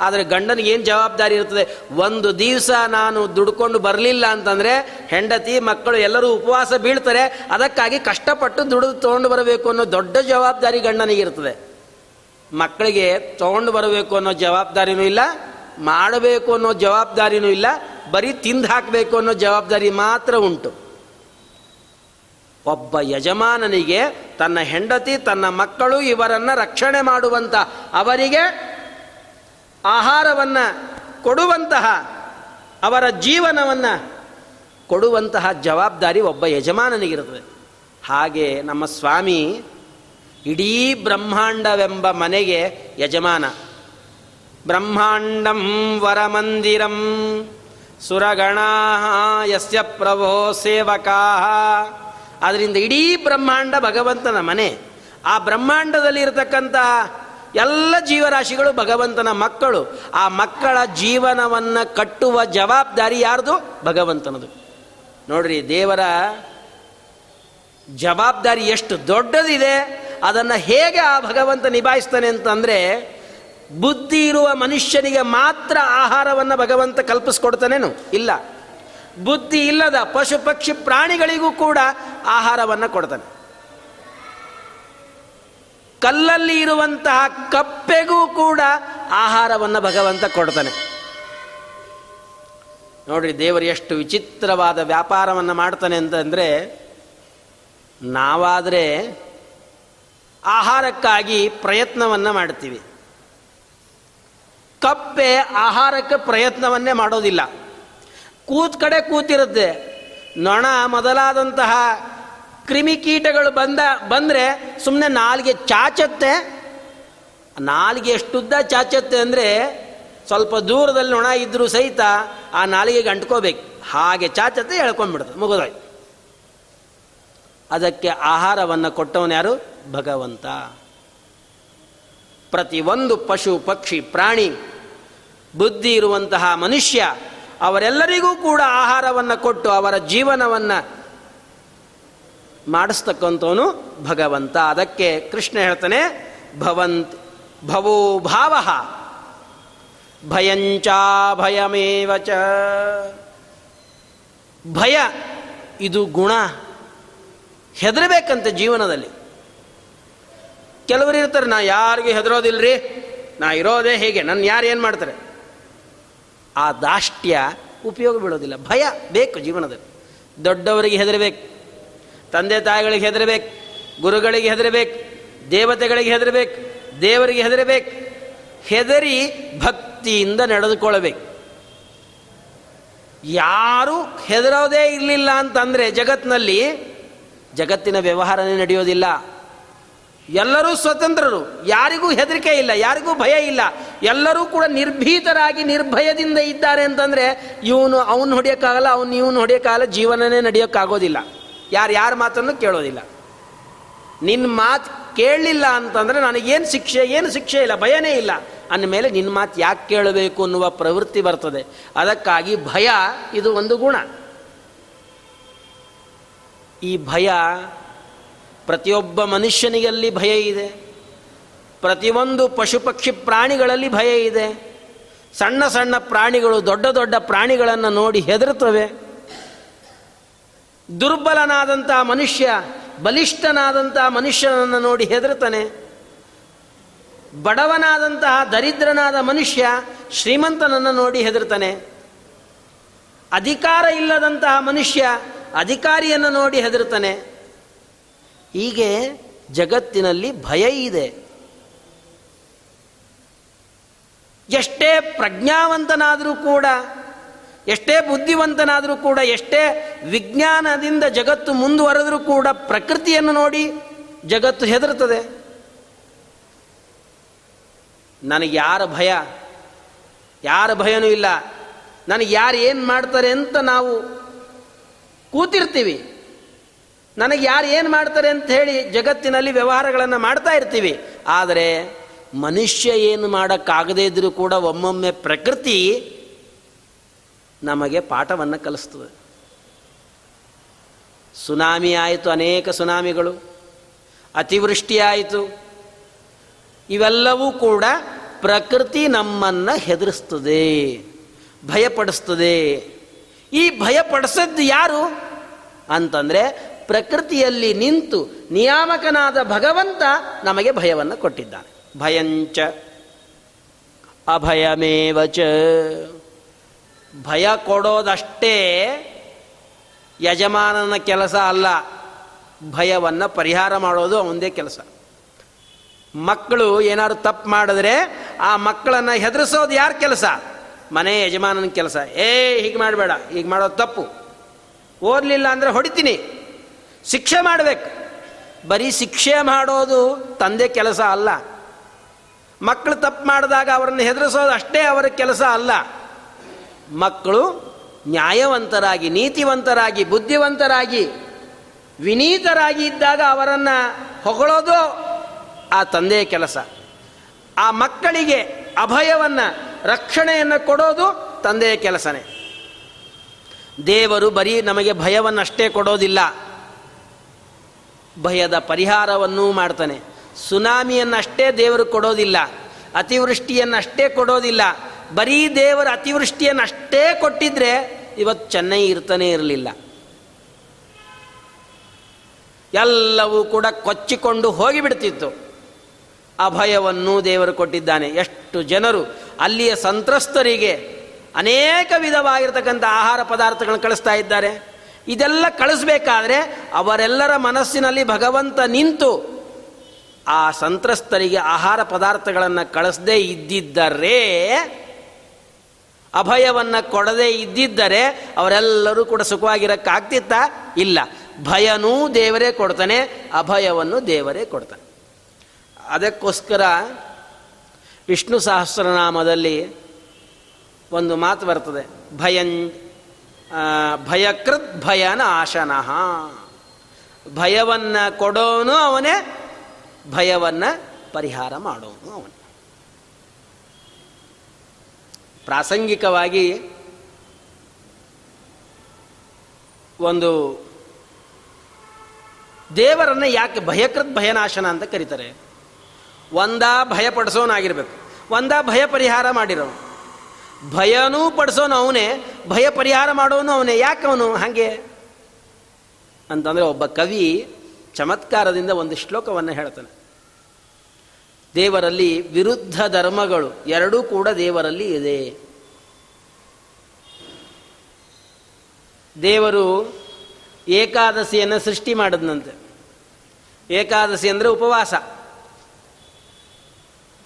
ಆದರೆ ಗಂಡನಿಗೆ ಏನು ಜವಾಬ್ದಾರಿ ಇರ್ತದೆ? ಒಂದು ದಿವಸ ನಾನು ದುಡ್ಕೊಂಡು ಬರಲಿಲ್ಲ ಅಂತಂದರೆ ಹೆಂಡತಿ, ಮಕ್ಕಳು ಎಲ್ಲರೂ ಉಪವಾಸ ಬೀಳ್ತಾರೆ. ಅದಕ್ಕಾಗಿ ಕಷ್ಟಪಟ್ಟು ದುಡಿದು ತೊಗೊಂಡು ಬರಬೇಕು ಅನ್ನೋ ದೊಡ್ಡ ಜವಾಬ್ದಾರಿ ಗಂಡನಿಗೆ ಇರ್ತದೆ. ಮಕ್ಕಳಿಗೆ ತೊಗೊಂಡು ಬರಬೇಕು ಅನ್ನೋ ಜವಾಬ್ದಾರಿನೂ ಇಲ್ಲ. ಮಾಡಬೇಕು ಅನ್ನೋ ಜವಾಬ್ದಾರಿನೂ ಇಲ್ಲ, ಬರೀ ತಿಂದು ಹಾಕಬೇಕು ಅನ್ನೋ ಜವಾಬ್ದಾರಿ ಮಾತ್ರ ಉಂಟು. ಒಬ್ಬ ಯಜಮಾನನಿಗೆ ತನ್ನ ಹೆಂಡತಿ, ತನ್ನ ಮಕ್ಕಳು ಇವರನ್ನು ರಕ್ಷಣೆ ಮಾಡುವಂಥ ಅವರಿಗೆ ಆಹಾರವನ್ನು ಕೊಡುವಂತಹ, ಅವರ ಜೀವನವನ್ನು ಕೊಡುವಂತಹ ಜವಾಬ್ದಾರಿ ಒಬ್ಬ ಯಜಮಾನನಿಗಿರುತ್ತದೆ. ಹಾಗೆ ನಮ್ಮ ಸ್ವಾಮಿ ಇಡೀ ಬ್ರಹ್ಮಾಂಡವೆಂಬ ಮನೆಗೆ ಯಜಮಾನ. ಬ್ರಹ್ಮಾಂಡಂ ವರಮಂದಿರಂ ಸುರಗಣಾ ಯಸ್ಯ ಪ್ರಭೋ ಸೇವಕಾ ಅದರಿಂದ ಇಡೀ ಬ್ರಹ್ಮಾಂಡ ಭಗವಂತನ ಮನೆ. ಆ ಬ್ರಹ್ಮಾಂಡದಲ್ಲಿ ಇರತಕ್ಕಂಥ ಎಲ್ಲ ಜೀವರಾಶಿಗಳು ಭಗವಂತನ ಮಕ್ಕಳು. ಆ ಮಕ್ಕಳ ಜೀವನವನ್ನು ಕಟ್ಟುವ ಜವಾಬ್ದಾರಿ ಯಾರ್ದು? ಭಗವಂತನದು. ನೋಡ್ರಿ, ದೇವರ ಜವಾಬ್ದಾರಿ ಎಷ್ಟು ದೊಡ್ಡದಿದೆ, ಅದನ್ನು ಹೇಗೆ ಆ ಭಗವಂತ ನಿಭಾಯಿಸ್ತಾನೆ ಅಂತಂದರೆ ಬುದ್ಧಿ ಇರುವ ಮನುಷ್ಯನಿಗೆ ಮಾತ್ರ ಆಹಾರವನ್ನು ಭಗವಂತ ಕಲ್ಪಿಸ್ಕೊಡ್ತಾನೇನು? ಇಲ್ಲ. ಬುದ್ಧಿ ಇಲ್ಲದ ಪಶು ಪಕ್ಷಿ ಪ್ರಾಣಿಗಳಿಗೂ ಕೂಡ ಆಹಾರವನ್ನು ಕೊಡ್ತಾನೆ. ಕಲ್ಲಲ್ಲಿ ಇರುವಂತಹ ಕಪ್ಪೆಗೂ ಕೂಡ ಆಹಾರವನ್ನು ಭಗವಂತ ಕೊಡ್ತಾನೆ. ನೋಡ್ರಿ, ದೇವರು ಎಷ್ಟು ವಿಚಿತ್ರವಾದ ವ್ಯಾಪಾರವನ್ನು ಮಾಡ್ತಾನೆ ಅಂತಂದರೆ ನಾವಾದರೆ ಆಹಾರಕ್ಕಾಗಿ ಪ್ರಯತ್ನವನ್ನು ಮಾಡ್ತೀವಿ. ಕಪ್ಪೆ ಆಹಾರಕ್ಕೆ ಪ್ರಯತ್ನವನ್ನೇ ಮಾಡೋದಿಲ್ಲ. ಕೂತ್ ಕಡೆ ಕೂತಿರುತ್ತೆ. ನೊಣ ಮೊದಲಾದಂತಹ ಕ್ರಿಮಿಕೀಟಗಳು ಬಂದ, ಬಂದರೆ ಸುಮ್ಮನೆ ನಾಲಿಗೆ ಚಾಚತ್ತೆ. ನಾಲಿಗೆ ಎಷ್ಟುದ್ದ ಚಾಚತ್ತೆ ಅಂದರೆ ಸ್ವಲ್ಪ ದೂರದಲ್ಲಿ ನೊಣ ಇದ್ದರೂ ಸಹಿತ ಆ ನಾಲಿಗೆಗೆ ಅಂಟ್ಕೋಬೇಕು ಹಾಗೆ ಚಾಚತ್ತೆ ಎಳ್ಕೊಂಡ್ಬಿಡ್ತದೆ ಮುಗಿದೋಯ್ತು. ಅದಕ್ಕೆ ಆಹಾರವನ್ನು ಕೊಟ್ಟವನು ಯಾರು? ಭಗವಂತ. ಪ್ರತಿಯೊಂದು ಪಶು, ಪಕ್ಷಿ, ಪ್ರಾಣಿ, ಬುದ್ಧಿ ಇರುವಂತಹ ಮನುಷ್ಯ, ಅವರೆಲ್ಲರಿಗೂ ಕೂಡ ಆಹಾರವನ್ನು ಕೊಟ್ಟು ಅವರ ಜೀವನವನ್ನು ಮಾಡಿಸ್ತಕ್ಕಂಥವನು ಭಗವಂತ. ಅದಕ್ಕೆ ಕೃಷ್ಣ ಹೇಳ್ತಾನೆ, ಭವಂತ್ ಭವೋ ಭಾವ, ಭಯಂಚಾ ಭಯಮೇವಚ ಭಯ, ಇದು ಗುಣ, ಹೆದರಬೇಕಂತೆ ಜೀವನದಲ್ಲಿ. ಕೆಲವರು ಇರ್ತಾರೆ, ನಾ ಯಾರಿಗೂ ಹೆದರೋದಿಲ್ಲರಿ ನಾ ಇರೋದೇ ಹೇಗೆ? ನನ್ನ ಯಾರು ಏನು ಮಾಡ್ತಾರೆ? ಆ ದಾಷ್ಟ್ಯ ಉಪಯೋಗ ಬೀಳೋದಿಲ್ಲ. ಭಯ ಬೇಕು ಜೀವನದಲ್ಲಿ. ದೊಡ್ಡವರಿಗೆ ಹೆದರಬೇಕು, ತಂದೆ ತಾಯಿಗಳಿಗೆ ಹೆದರಬೇಕು, ಗುರುಗಳಿಗೆ ಹೆದರಬೇಕು, ದೇವತೆಗಳಿಗೆ ಹೆದರಬೇಕು, ದೇವರಿಗೆ ಹೆದರಬೇಕು. ಹೆದರಿ ಭಕ್ತಿಯಿಂದ ನಡೆದುಕೊಳ್ಳಬೇಕು. ಯಾರು ಹೆದರೋದೇ ಇರಲಿಲ್ಲ ಅಂತಂದರೆ ಜಗತ್ತಿನಲ್ಲಿ ಜಗತ್ತಿನ ವ್ಯವಹಾರನೇ ನಡೆಯೋದಿಲ್ಲ. ಎಲ್ಲರೂ ಸ್ವತಂತ್ರರು, ಯಾರಿಗೂ ಹೆದರಿಕೆ ಇಲ್ಲ, ಯಾರಿಗೂ ಭಯ ಇಲ್ಲ, ಎಲ್ಲರೂ ಕೂಡ ನಿರ್ಭೀತರಾಗಿ ನಿರ್ಭಯದಿಂದ ಇದ್ದಾರೆ ಅಂತಂದರೆ ಇವನು ಅವನು ಹೊಡೆಯೋಕ್ಕಾಗಲ್ಲ, ಅವನು ಇವನು ಹೊಡೆಯೋಕ್ಕಾಗಲ್ಲ, ಜೀವನನೇ ನಡೆಯೋಕ್ಕಾಗೋದಿಲ್ಲ. ಯಾರು ಯಾರ ಮಾತನ್ನು ಕೇಳೋದಿಲ್ಲ. ನಿನ್ನ ಮಾತು ಕೇಳಲಿಲ್ಲ ಅಂತಂದರೆ ನನಗೇನು ಶಿಕ್ಷೆ, ಏನು ಶಿಕ್ಷೆ ಇಲ್ಲ, ಭಯನೇ ಇಲ್ಲ. ಅಂದಮೇಲೆ ನಿನ್ನ ಮಾತು ಯಾಕೆ ಕೇಳಬೇಕು ಅನ್ನುವ ಪ್ರವೃತ್ತಿ ಬರ್ತದೆ. ಅದಕ್ಕಾಗಿ ಭಯ ಇದು ಒಂದು ಗುಣ. ಈ ಭಯ ಪ್ರತಿಯೊಬ್ಬ ಮನುಷ್ಯನಿಗಲ್ಲಿ ಭಯ ಇದೆ. ಪ್ರತಿಯೊಂದು ಪಶು ಪಕ್ಷಿ ಪ್ರಾಣಿಗಳಲ್ಲಿ ಭಯ ಇದೆ. ಸಣ್ಣ ಸಣ್ಣ ಪ್ರಾಣಿಗಳು ದೊಡ್ಡ ದೊಡ್ಡ ಪ್ರಾಣಿಗಳನ್ನು ನೋಡಿ ಹೆದರುತ್ತವೆ. ದುರ್ಬಲನಾದಂಥ ಮನುಷ್ಯ ಬಲಿಷ್ಠನಾದಂಥ ಮನುಷ್ಯನನ್ನು ನೋಡಿ ಹೆದರುತ್ತಾನೆ. ಬಡವನಾದಂತಹ ದರಿದ್ರನಾದ ಮನುಷ್ಯ ಶ್ರೀಮಂತನನ್ನು ನೋಡಿ ಹೆದರ್ತಾನೆ ಅಧಿಕಾರ ಇಲ್ಲದಂತಹ ಮನುಷ್ಯ ಅಧಿಕಾರಿಯನ್ನು ನೋಡಿ ಹೆದರ್ತಾನೆ ಹೀಗೆ ಜಗತ್ತಿನಲ್ಲಿ ಭಯ ಇದೆ. ಎಷ್ಟೇ ಪ್ರಜ್ಞಾವಂತನಾದರೂ ಕೂಡ, ಎಷ್ಟೇ ಬುದ್ಧಿವಂತನಾದರೂ ಕೂಡ, ಎಷ್ಟೇ ವಿಜ್ಞಾನದಿಂದ ಜಗತ್ತು ಮುಂದುವರೆದರೂ ಕೂಡ ಪ್ರಕೃತಿಯನ್ನು ನೋಡಿ ಜಗತ್ತು ಹೆದರುತ್ತದೆ. ನನಗೆ ಯಾರ ಭಯ? ಯಾರ ಭಯನೂ ಇಲ್ಲ. ನನಗೆ ಯಾರು ಏನು ಮಾಡ್ತಾರೆ ಅಂತ ನಾವು ಕೂತಿರ್ತೀವಿ. ನನಗೆ ಯಾರು ಏನು ಮಾಡ್ತಾರೆ ಅಂತ ಹೇಳಿ ಜಗತ್ತಿನಲ್ಲಿ ವ್ಯವಹಾರಗಳನ್ನು ಮಾಡ್ತಾ ಇರ್ತೀವಿ. ಆದರೆ ಮನುಷ್ಯ ಏನು ಮಾಡೋಕ್ಕಾಗದೇ ಇದ್ರೂ ಕೂಡ ಒಮ್ಮೊಮ್ಮೆ ಪ್ರಕೃತಿ ನಮಗೆ ಪಾಠವನ್ನು ಕಲಿಸ್ತದೆ. ಸುನಾಮಿ ಆಯಿತು, ಅನೇಕ ಸುನಾಮಿಗಳು. ಅತಿವೃಷ್ಟಿ ಆಯಿತು. ಇವೆಲ್ಲವೂ ಕೂಡ ಪ್ರಕೃತಿ ನಮ್ಮನ್ನು ಹೆದರಿಸ್ತದೆ, ಭಯಪಡಿಸ್ತದೆ. ಈ ಭಯಪಡಿಸದ್ದು ಯಾರು ಅಂತಂದರೆ ಪ್ರಕೃತಿಯಲ್ಲಿ ನಿಂತು ನಿಯಾಮಕನಾದ ಭಗವಂತ ನಮಗೆ ಭಯವನ್ನು ಕೊಟ್ಟಿದ್ದಾನೆ. ಭಯಂಚ ಅಭಯಮೇವಚ ಭಯ ಕೊಡೋದಷ್ಟೇ ಯಜಮಾನನ ಕೆಲಸ ಅಲ್ಲ, ಭಯವನ್ನು ಪರಿಹಾರ ಮಾಡೋದು ಅವನದೇ ಕೆಲಸ. ಮಕ್ಕಳು ಏನಾದ್ರು ತಪ್ಪು ಮಾಡಿದ್ರೆ ಆ ಮಕ್ಕಳನ್ನು ಹೆದರಿಸೋದು ಯಾರ ಕೆಲಸ? ಮನೆ ಯಜಮಾನನ ಕೆಲಸ. ಏ, ಹೀಗೆ ಮಾಡಬೇಡ, ಹೀಗೆ ಮಾಡೋದು ತಪ್ಪು. ಓದಲಿಲ್ಲ ಅಂದರೆ ಹೊಡಿತೀನಿ. ಶಿಕ್ಷೆ ಮಾಡಬೇಕು. ಬರೀ ಶಿಕ್ಷೆ ಮಾಡೋದು ತಂದೆ ಕೆಲಸ ಅಲ್ಲ. ಮಕ್ಕಳು ತಪ್ಪು ಮಾಡಿದಾಗ ಅವರನ್ನು ಹೆದರಿಸೋದು ಅಷ್ಟೇ ಅವರ ಕೆಲಸ ಅಲ್ಲ. ಮಕ್ಕಳು ನ್ಯಾಯವಂತರಾಗಿ, ನೀತಿವಂತರಾಗಿ, ಬುದ್ಧಿವಂತರಾಗಿ, ವಿನೀತರಾಗಿ ಇದ್ದಾಗ ಅವರನ್ನು ಹೊಗಳೋದು ಆ ತಂದೆಯ ಕೆಲಸ. ಆ ಮಕ್ಕಳಿಗೆ ಅಭಯವನ್ನು, ರಕ್ಷಣೆಯನ್ನು ಕೊಡೋದು ತಂದೆಯ ಕೆಲಸನೇ. ದೇವರು ಬರೀ ನಮಗೆ ಭಯವನ್ನಷ್ಟೇ ಕೊಡೋದಿಲ್ಲ. ಭಯದ ಪರಿಹಾರವನ್ನೂ ಮಾಡ್ತಾನೆ. ಸುನಾಮಿಯನ್ನಷ್ಟೇ ದೇವರು ಕೊಡೋದಿಲ್ಲ, ಅತಿವೃಷ್ಟಿಯನ್ನಷ್ಟೇ ಕೊಡೋದಿಲ್ಲ. ಬರೀ ದೇವರ ಅತಿವೃಷ್ಟಿಯನ್ನಷ್ಟೇ ಕೊಟ್ಟಿದ್ರೆ ಇವತ್ತು ಚೆನ್ನೈ ಇರ್ತಾನೆ ಇರಲಿಲ್ಲ. ಎಲ್ಲವೂ ಕೂಡ ಕೊಚ್ಚಿಕೊಂಡು ಹೋಗಿಬಿಡ್ತಿತ್ತು. ಅಭಯವನ್ನು ದೇವರು ಕೊಟ್ಟಿದ್ದಾನೆ. ಎಷ್ಟು ಜನರು, ಅಲ್ಲಿಯ ಸಂತ್ರಸ್ತರಿಗೆ ಅನೇಕ ವಿಧವಾಗಿರ್ತಕ್ಕಂಥ ಆಹಾರ ಪದಾರ್ಥಗಳನ್ನು ಕಳಿಸ್ತಾ ಇದ್ದಾರೆ. ಇದೆಲ್ಲ ಕಳಿಸ್ಬೇಕಾದ್ರೆ ಅವರೆಲ್ಲರ ಮನಸ್ಸಿನಲ್ಲಿ ಭಗವಂತ ನಿಂತು ಆ ಸಂತ್ರಸ್ತರಿಗೆ ಆಹಾರ ಪದಾರ್ಥಗಳನ್ನು ಕಳಿಸದೇ ಇದ್ದಿದ್ದರೆ, ಅಭಯವನ್ನು ಕೊಡದೇ ಇದ್ದಿದ್ದರೆ ಅವರೆಲ್ಲರೂ ಕೂಡ ಸುಖವಾಗಿರೋಕ್ಕಾಗ್ತಿತ್ತ? ಇಲ್ಲ. ಭಯನೂ ದೇವರೇ ಕೊಡ್ತಾನೆ, ಅಭಯವನ್ನು ದೇವರೇ ಕೊಡ್ತಾನೆ. ಅದಕ್ಕೋಸ್ಕರ ವಿಷ್ಣು ಸಹಸ್ರನಾಮದಲ್ಲಿ ಒಂದು ಮಾತು ಬರ್ತದೆ. ಭಯಂ ಭಯಕೃತ್ ಭಯನ ಆಶನಃ. ಭಯವನ್ನು ಕೊಡೋನು ಅವನೇ, ಭಯವನ್ನು ಪರಿಹಾರ ಮಾಡೋನು ಅವನು. ಪ್ರಾಸಂಗಿಕವಾಗಿ ಒಂದು ದೇವರನ್ನ ಯಾಕೆ ಭಯಕೃತ್ ಭಯನಾಶನ ಅಂತ ಕರೀತಾರೆ? ಒಂದ ಭಯ ಪಡಿಸೋನಾಗಿರ್ಬೇಕು ಒಂದ ಭಯ ಪರಿಹಾರ ಮಾಡಿರೋ ಭಯನೂ ಪಡಿಸೋನು ಅವನೇ, ಭಯ ಪರಿಹಾರ ಮಾಡೋನು ಅವನೇ, ಯಾಕೆ ಅವನು ಹಾಗೆ? ಅಂತಂದರೆ ಒಬ್ಬ ಕವಿ ಚಮತ್ಕಾರದಿಂದ ಒಂದು ಶ್ಲೋಕವನ್ನು ಹೇಳ್ತಾನೆ. ದೇವರಲ್ಲಿ ವಿರುದ್ಧ ಧರ್ಮಗಳು ಎರಡೂ ಕೂಡ ದೇವರಲ್ಲಿ ಇದೆ. ದೇವರು ಏಕಾದಶಿಯನ್ನು ಸೃಷ್ಟಿ ಮಾಡಿದ್ನಂತೆ. ಏಕಾದಶಿ ಅಂದರೆ ಉಪವಾಸ.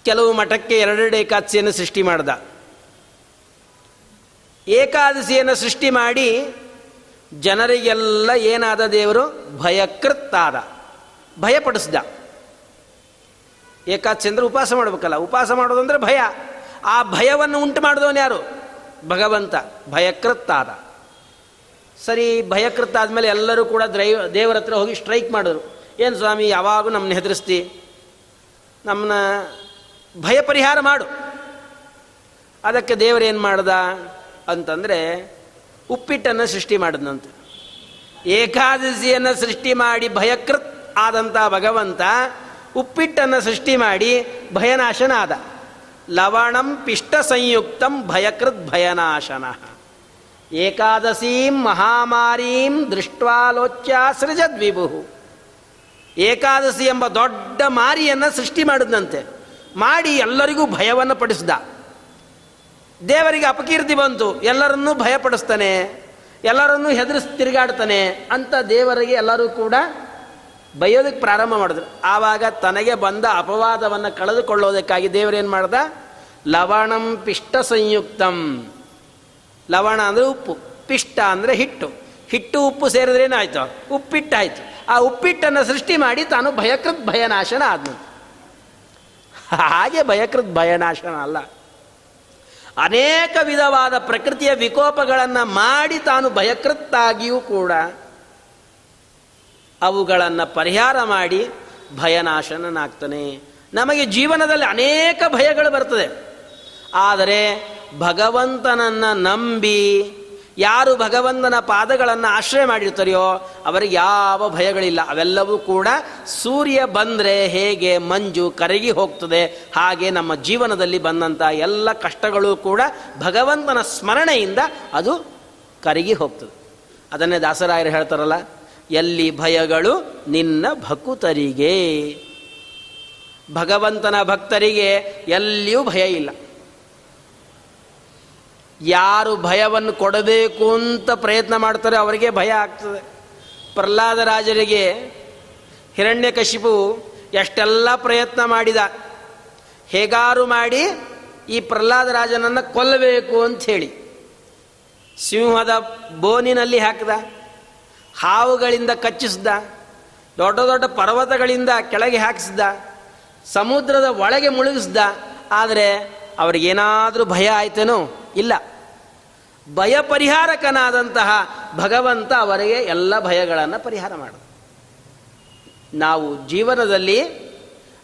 ಕೆಲವು ಮಠಕ್ಕೆ ಎರಡೆರಡು ಏಕಾದಶಿಯನ್ನು ಸೃಷ್ಟಿ ಮಾಡ್ದ. ಏಕಾದಶಿಯನ್ನು ಸೃಷ್ಟಿ ಮಾಡಿ ಜನರಿಗೆಲ್ಲ ಏನಾದ ದೇವರು? ಭಯಕೃತ್ತಾದ. ಭಯಪಡಿಸ್ದ. ಏಕಾದಶಿ ಅಂದರೆ ಉಪವಾಸ ಮಾಡಬೇಕಲ್ಲ. ಉಪವಾಸ ಮಾಡೋದಂದ್ರೆ ಭಯ. ಆ ಭಯವನ್ನು ಉಂಟು ಮಾಡಿದವನು ಯಾರು? ಭಗವಂತ. ಭಯಕೃತ್ತಾದ. ಸರಿ ಭಯಕೃತ ಆದಮೇಲೆ ಎಲ್ಲರೂ ಕೂಡ ದ್ರೈ ದೇವರ ಹತ್ರ ಹೋಗಿ ಸ್ಟ್ರೈಕ್ ಮಾಡಿದ್ರು. ಏನು ಸ್ವಾಮಿ, ಯಾವಾಗೂ ನಮ್ಮನ್ನ ಹೆದರಿಸ್ತಿ? ನಮ್ಮನ್ನ ಭಯ ಪರಿಹಾರ ಮಾಡು. ಅದಕ್ಕೆ ದೇವರೇನು ಮಾಡ್ದ? ಅಂತಂದರೆ ಉಪ್ಪಿಟ್ಟನ್ನು ಸೃಷ್ಟಿ ಮಾಡಿದ್ನಂತೆ. ಏಕಾದಶಿಯನ್ನು ಸೃಷ್ಟಿ ಮಾಡಿ ಭಯಕೃತ್ ಆದಂಥ ಭಗವಂತ ಉಪ್ಪಿಟ್ಟನ್ನು ಸೃಷ್ಟಿ ಮಾಡಿ ಭಯನಾಶನ ಆದ ಲವಣಂ ಪಿಷ್ಟ ಸಂಯುಕ್ತಂ ಭಯಕೃತ್ ಭಯನಾಶನ. ಏಕಾದಶೀಂ ಮಹಾಮಾರೀಂ ದೃಷ್ಟ್ವಾಲೋಚ್ಯ ಸೃಜದ್ವಿಭು ಏಕಾದಶಿ ಎಂಬ ದೊಡ್ಡ ಮಾರಿಯನ್ನು ಸೃಷ್ಟಿ ಮಾಡಿದಂತೆ ಮಾಡಿ ಎಲ್ಲರಿಗೂ ಭಯವನ್ನು ಪಡಿಸ್ದ. ದೇವರಿಗೆ ಅಪಕೀರ್ತಿ ಬಂತು, ಎಲ್ಲರನ್ನೂ ಭಯಪಡಿಸ್ತಾನೆ, ಎಲ್ಲರನ್ನೂ ಹೆದರಿಸ್ ತಿರುಗಾಡ್ತಾನೆ ಅಂತ ದೇವರಿಗೆ ಎಲ್ಲರೂ ಕೂಡ ಬೈಯೋದಕ್ಕೆ ಪ್ರಾರಂಭ ಮಾಡಿದ್ರು. ಆವಾಗ ತನಗೆ ಬಂದ ಅಪವಾದವನ್ನು ಕಳೆದುಕೊಳ್ಳೋದಕ್ಕಾಗಿ ದೇವರೇನು ಮಾಡ್ದ? ಲವಣಂ ಪಿಷ್ಟ ಸಂಯುಕ್ತಂ. ಲವಣ ಅಂದರೆ ಉಪ್ಪು, ಪಿಷ್ಟ ಅಂದರೆ ಹಿಟ್ಟು. ಹಿಟ್ಟು ಉಪ್ಪು ಸೇರಿದ್ರೆ ಏನಾಯ್ತು? ಉಪ್ಪಿಟ್ಟಾಯ್ತು. ಆ ಉಪ್ಪಿಟ್ಟನ್ನು ಸೃಷ್ಟಿ ಮಾಡಿ ತಾನು ಭಯಕೃತ್ ಭಯನಾಶನ ಆದನು. ಹಾಗೆ ಭಯಕೃತ್ ಭಯನಾಶನ ಅಲ್ಲ. ಅನೇಕ ವಿಧವಾದ ಪ್ರಕೃತಿಯ ವಿಕೋಪಗಳನ್ನು ಮಾಡಿ ತಾನು ಭಯಕೃತ್ತಾಗಿಯೂ ಕೂಡ ಅವುಗಳನ್ನು ಪರಿಹಾರ ಮಾಡಿ ಭಯನಾಶನನಾಗ್ತಾನೆ. ನಮಗೆ ಜೀವನದಲ್ಲಿ ಅನೇಕ ಭಯಗಳು ಬರ್ತದೆ. ಆದರೆ ಭಗವಂತನನ್ನು ನಂಬಿ ಯಾರು ಭಗವಂತನ ಪಾದಗಳನ್ನು ಆಶ್ರಯ ಮಾಡಿರ್ತಾರೆಯೋ ಅವರಿಗೆ ಯಾವ ಭಯಗಳಿಲ್ಲ. ಅವೆಲ್ಲವೂ ಕೂಡ ಸೂರ್ಯ ಬಂದರೆ ಹೇಗೆ ಮಂಜು ಕರಗಿ ಹೋಗ್ತದೆ, ಹಾಗೆ ನಮ್ಮ ಜೀವನದಲ್ಲಿ ಬಂದಂಥ ಎಲ್ಲ ಕಷ್ಟಗಳು ಕೂಡ ಭಗವಂತನ ಸ್ಮರಣೆಯಿಂದ ಅದು ಕರಗಿ ಹೋಗ್ತದೆ. ಅದನ್ನೇ ದಾಸರಾಯರು ಹೇಳ್ತಾರಲ್ಲ, ಎಲ್ಲಿ ಭಯಗಳು ನಿನ್ನ ಭಕುತರಿಗೆ, ಭಗವಂತನ ಭಕ್ತರಿಗೆ ಎಲ್ಲಿಯೂ ಭಯ ಇಲ್ಲ. ಯಾರು ಭಯವನ್ನು ಕೊಡಬೇಕು ಅಂತ ಪ್ರಯತ್ನ ಮಾಡ್ತಾರೆ, ಅವರಿಗೆ ಭಯ ಆಗ್ತದೆ. ಪ್ರಹ್ಲಾದ ರಾಜರಿಗೆ ಹಿರಣ್ಯಕಶಿಪು ಎಷ್ಟೆಲ್ಲ ಪ್ರಯತ್ನ ಮಾಡಿದ, ಹೇಗಾರು ಮಾಡಿ ಈ ಪ್ರಹ್ಲಾದ ರಾಜನನ್ನು ಕೊಲ್ಲಬೇಕು ಅಂತ ಹೇಳಿ. ಸಿಂಹದ ಬೋನಿನಲ್ಲಿ ಹಾಕಿದ, ಹಾವುಗಳಿಂದ ಕಚ್ಚಿಸ್ದ, ದೊಡ್ಡ ದೊಡ್ಡ ಪರ್ವತಗಳಿಂದ ಕೆಳಗೆ ಹಾಕಿಸಿದ ಸಮುದ್ರದ ಒಳಗೆ ಮುಳುಗಿಸ್ದ, ಆದರೆ ಅವ್ರಿಗೇನಾದರೂ ಭಯ ಆಯ್ತೇನೋ ಇಲ್ಲ. ಭಯ ಪರಿಹಾರಕನಾದಂತಹ ಭಗವಂತ ಅವರಿಗೆ ಎಲ್ಲ ಭಯಗಳನ್ನು ಪರಿಹಾರ ಮಾಡ ನಾವು ಜೀವನದಲ್ಲಿ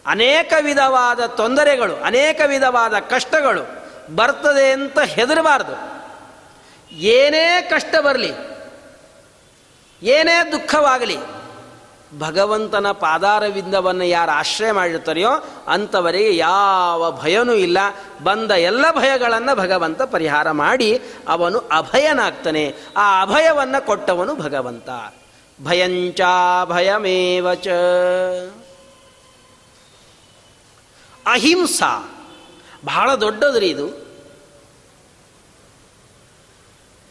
ಅನೇಕ ವಿಧವಾದ ತೊಂದರೆಗಳು, ಅನೇಕ ವಿಧವಾದ ಕಷ್ಟಗಳು ಬರ್ತದೆ ಅಂತ ಹೆದರಬಾರ್ದು. ಏನೇ ಕಷ್ಟ ಬರಲಿ, ಏನೇ ದುಃಖವಾಗಲಿ ಭಗವಂತನ ಪಾದಾರವಿಂದವನ್ನು ಯಾರು ಆಶ್ರಯ ಮಾಡಿರ್ತಾರೆಯೋ ಅಂಥವರಿಗೆ ಯಾವ ಭಯನೂ ಇಲ್ಲ. ಬಂದ ಎಲ್ಲ ಭಯಗಳನ್ನು ಭಗವಂತ ಪರಿಹಾರ ಮಾಡಿ ಅವನು ಅಭಯನಾಗ್ತಾನೆ. ಆ ಅಭಯವನ್ನು ಕೊಟ್ಟವನು ಭಗವಂತ. ಭಯಂಚಾಭಯಮೇವಚ ಅಹಿಂಸಾ. ಬಹಳ ದೊಡ್ಡದ್ರಿ ಇದು.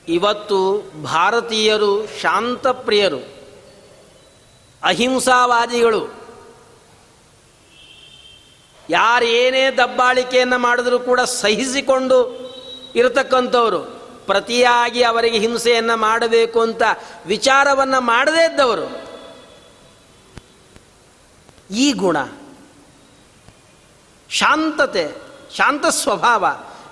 ಇವತ್ತು ಭಾರತೀಯರು ಶಾಂತಪ್ರಿಯರು. ಅಹಿಂಸಾವಾದಿಗಳು. ಯಾರು ಏನೇ ದಬ್ಬಾಳಿಕೆಯನ್ನು ಮಾಡಿದ್ರೂ ಕೂಡ ಸಹಿಸಿಕೊಂಡು ಇರತಕ್ಕಂಥವರು. ಪ್ರತಿಯಾಗಿ ಅವರಿಗೆ ಹಿಂಸೆಯನ್ನು ಮಾಡಬೇಕು ಅಂತ ವಿಚಾರವನ್ನು ಮಾಡದೇ ಇದ್ದವರು. ಈ ಗುಣ, ಶಾಂತತೆ, ಶಾಂತ ಸ್ವಭಾವ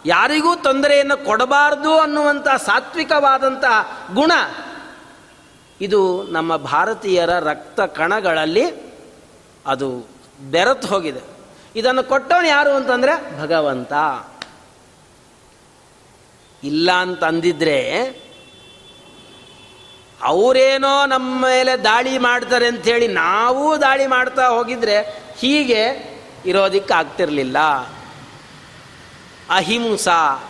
ಯಾರಿಗೂ ತೊಂದರೆಯನ್ನು ಕೊಡಬಾರದು ಅನ್ನುವಂಥ ಸಾತ್ವಿಕವಾದಂತಹ ಗುಣ. ಇದು ನಮ್ಮ ಭಾರತೀಯರ ರಕ್ತ ಕಣಗಳಲ್ಲಿ ಅದು ಬೆರೆತು ಹೋಗಿದೆ. ಇದನ್ನು ಕೊಟ್ಟವನು ಯಾರು ಅಂತಂದರೆ ಭಗವಂತ. ಇಲ್ಲ ಅಂತಂದಿದ್ರೆ ಅವರೇನೋ ನಮ್ಮ ಮೇಲೆ ದಾಳಿ ಮಾಡ್ತಾರೆ ಅಂಥೇಳಿ ನಾವೂ ದಾಳಿ ಮಾಡ್ತಾ ಹೋಗಿದ್ರೆ ಹೀಗೆ ಇರೋದಿಕ್ಕೆ ಆಗ್ತಿರಲಿಲ್ಲ ಅಹಿಂಸಾ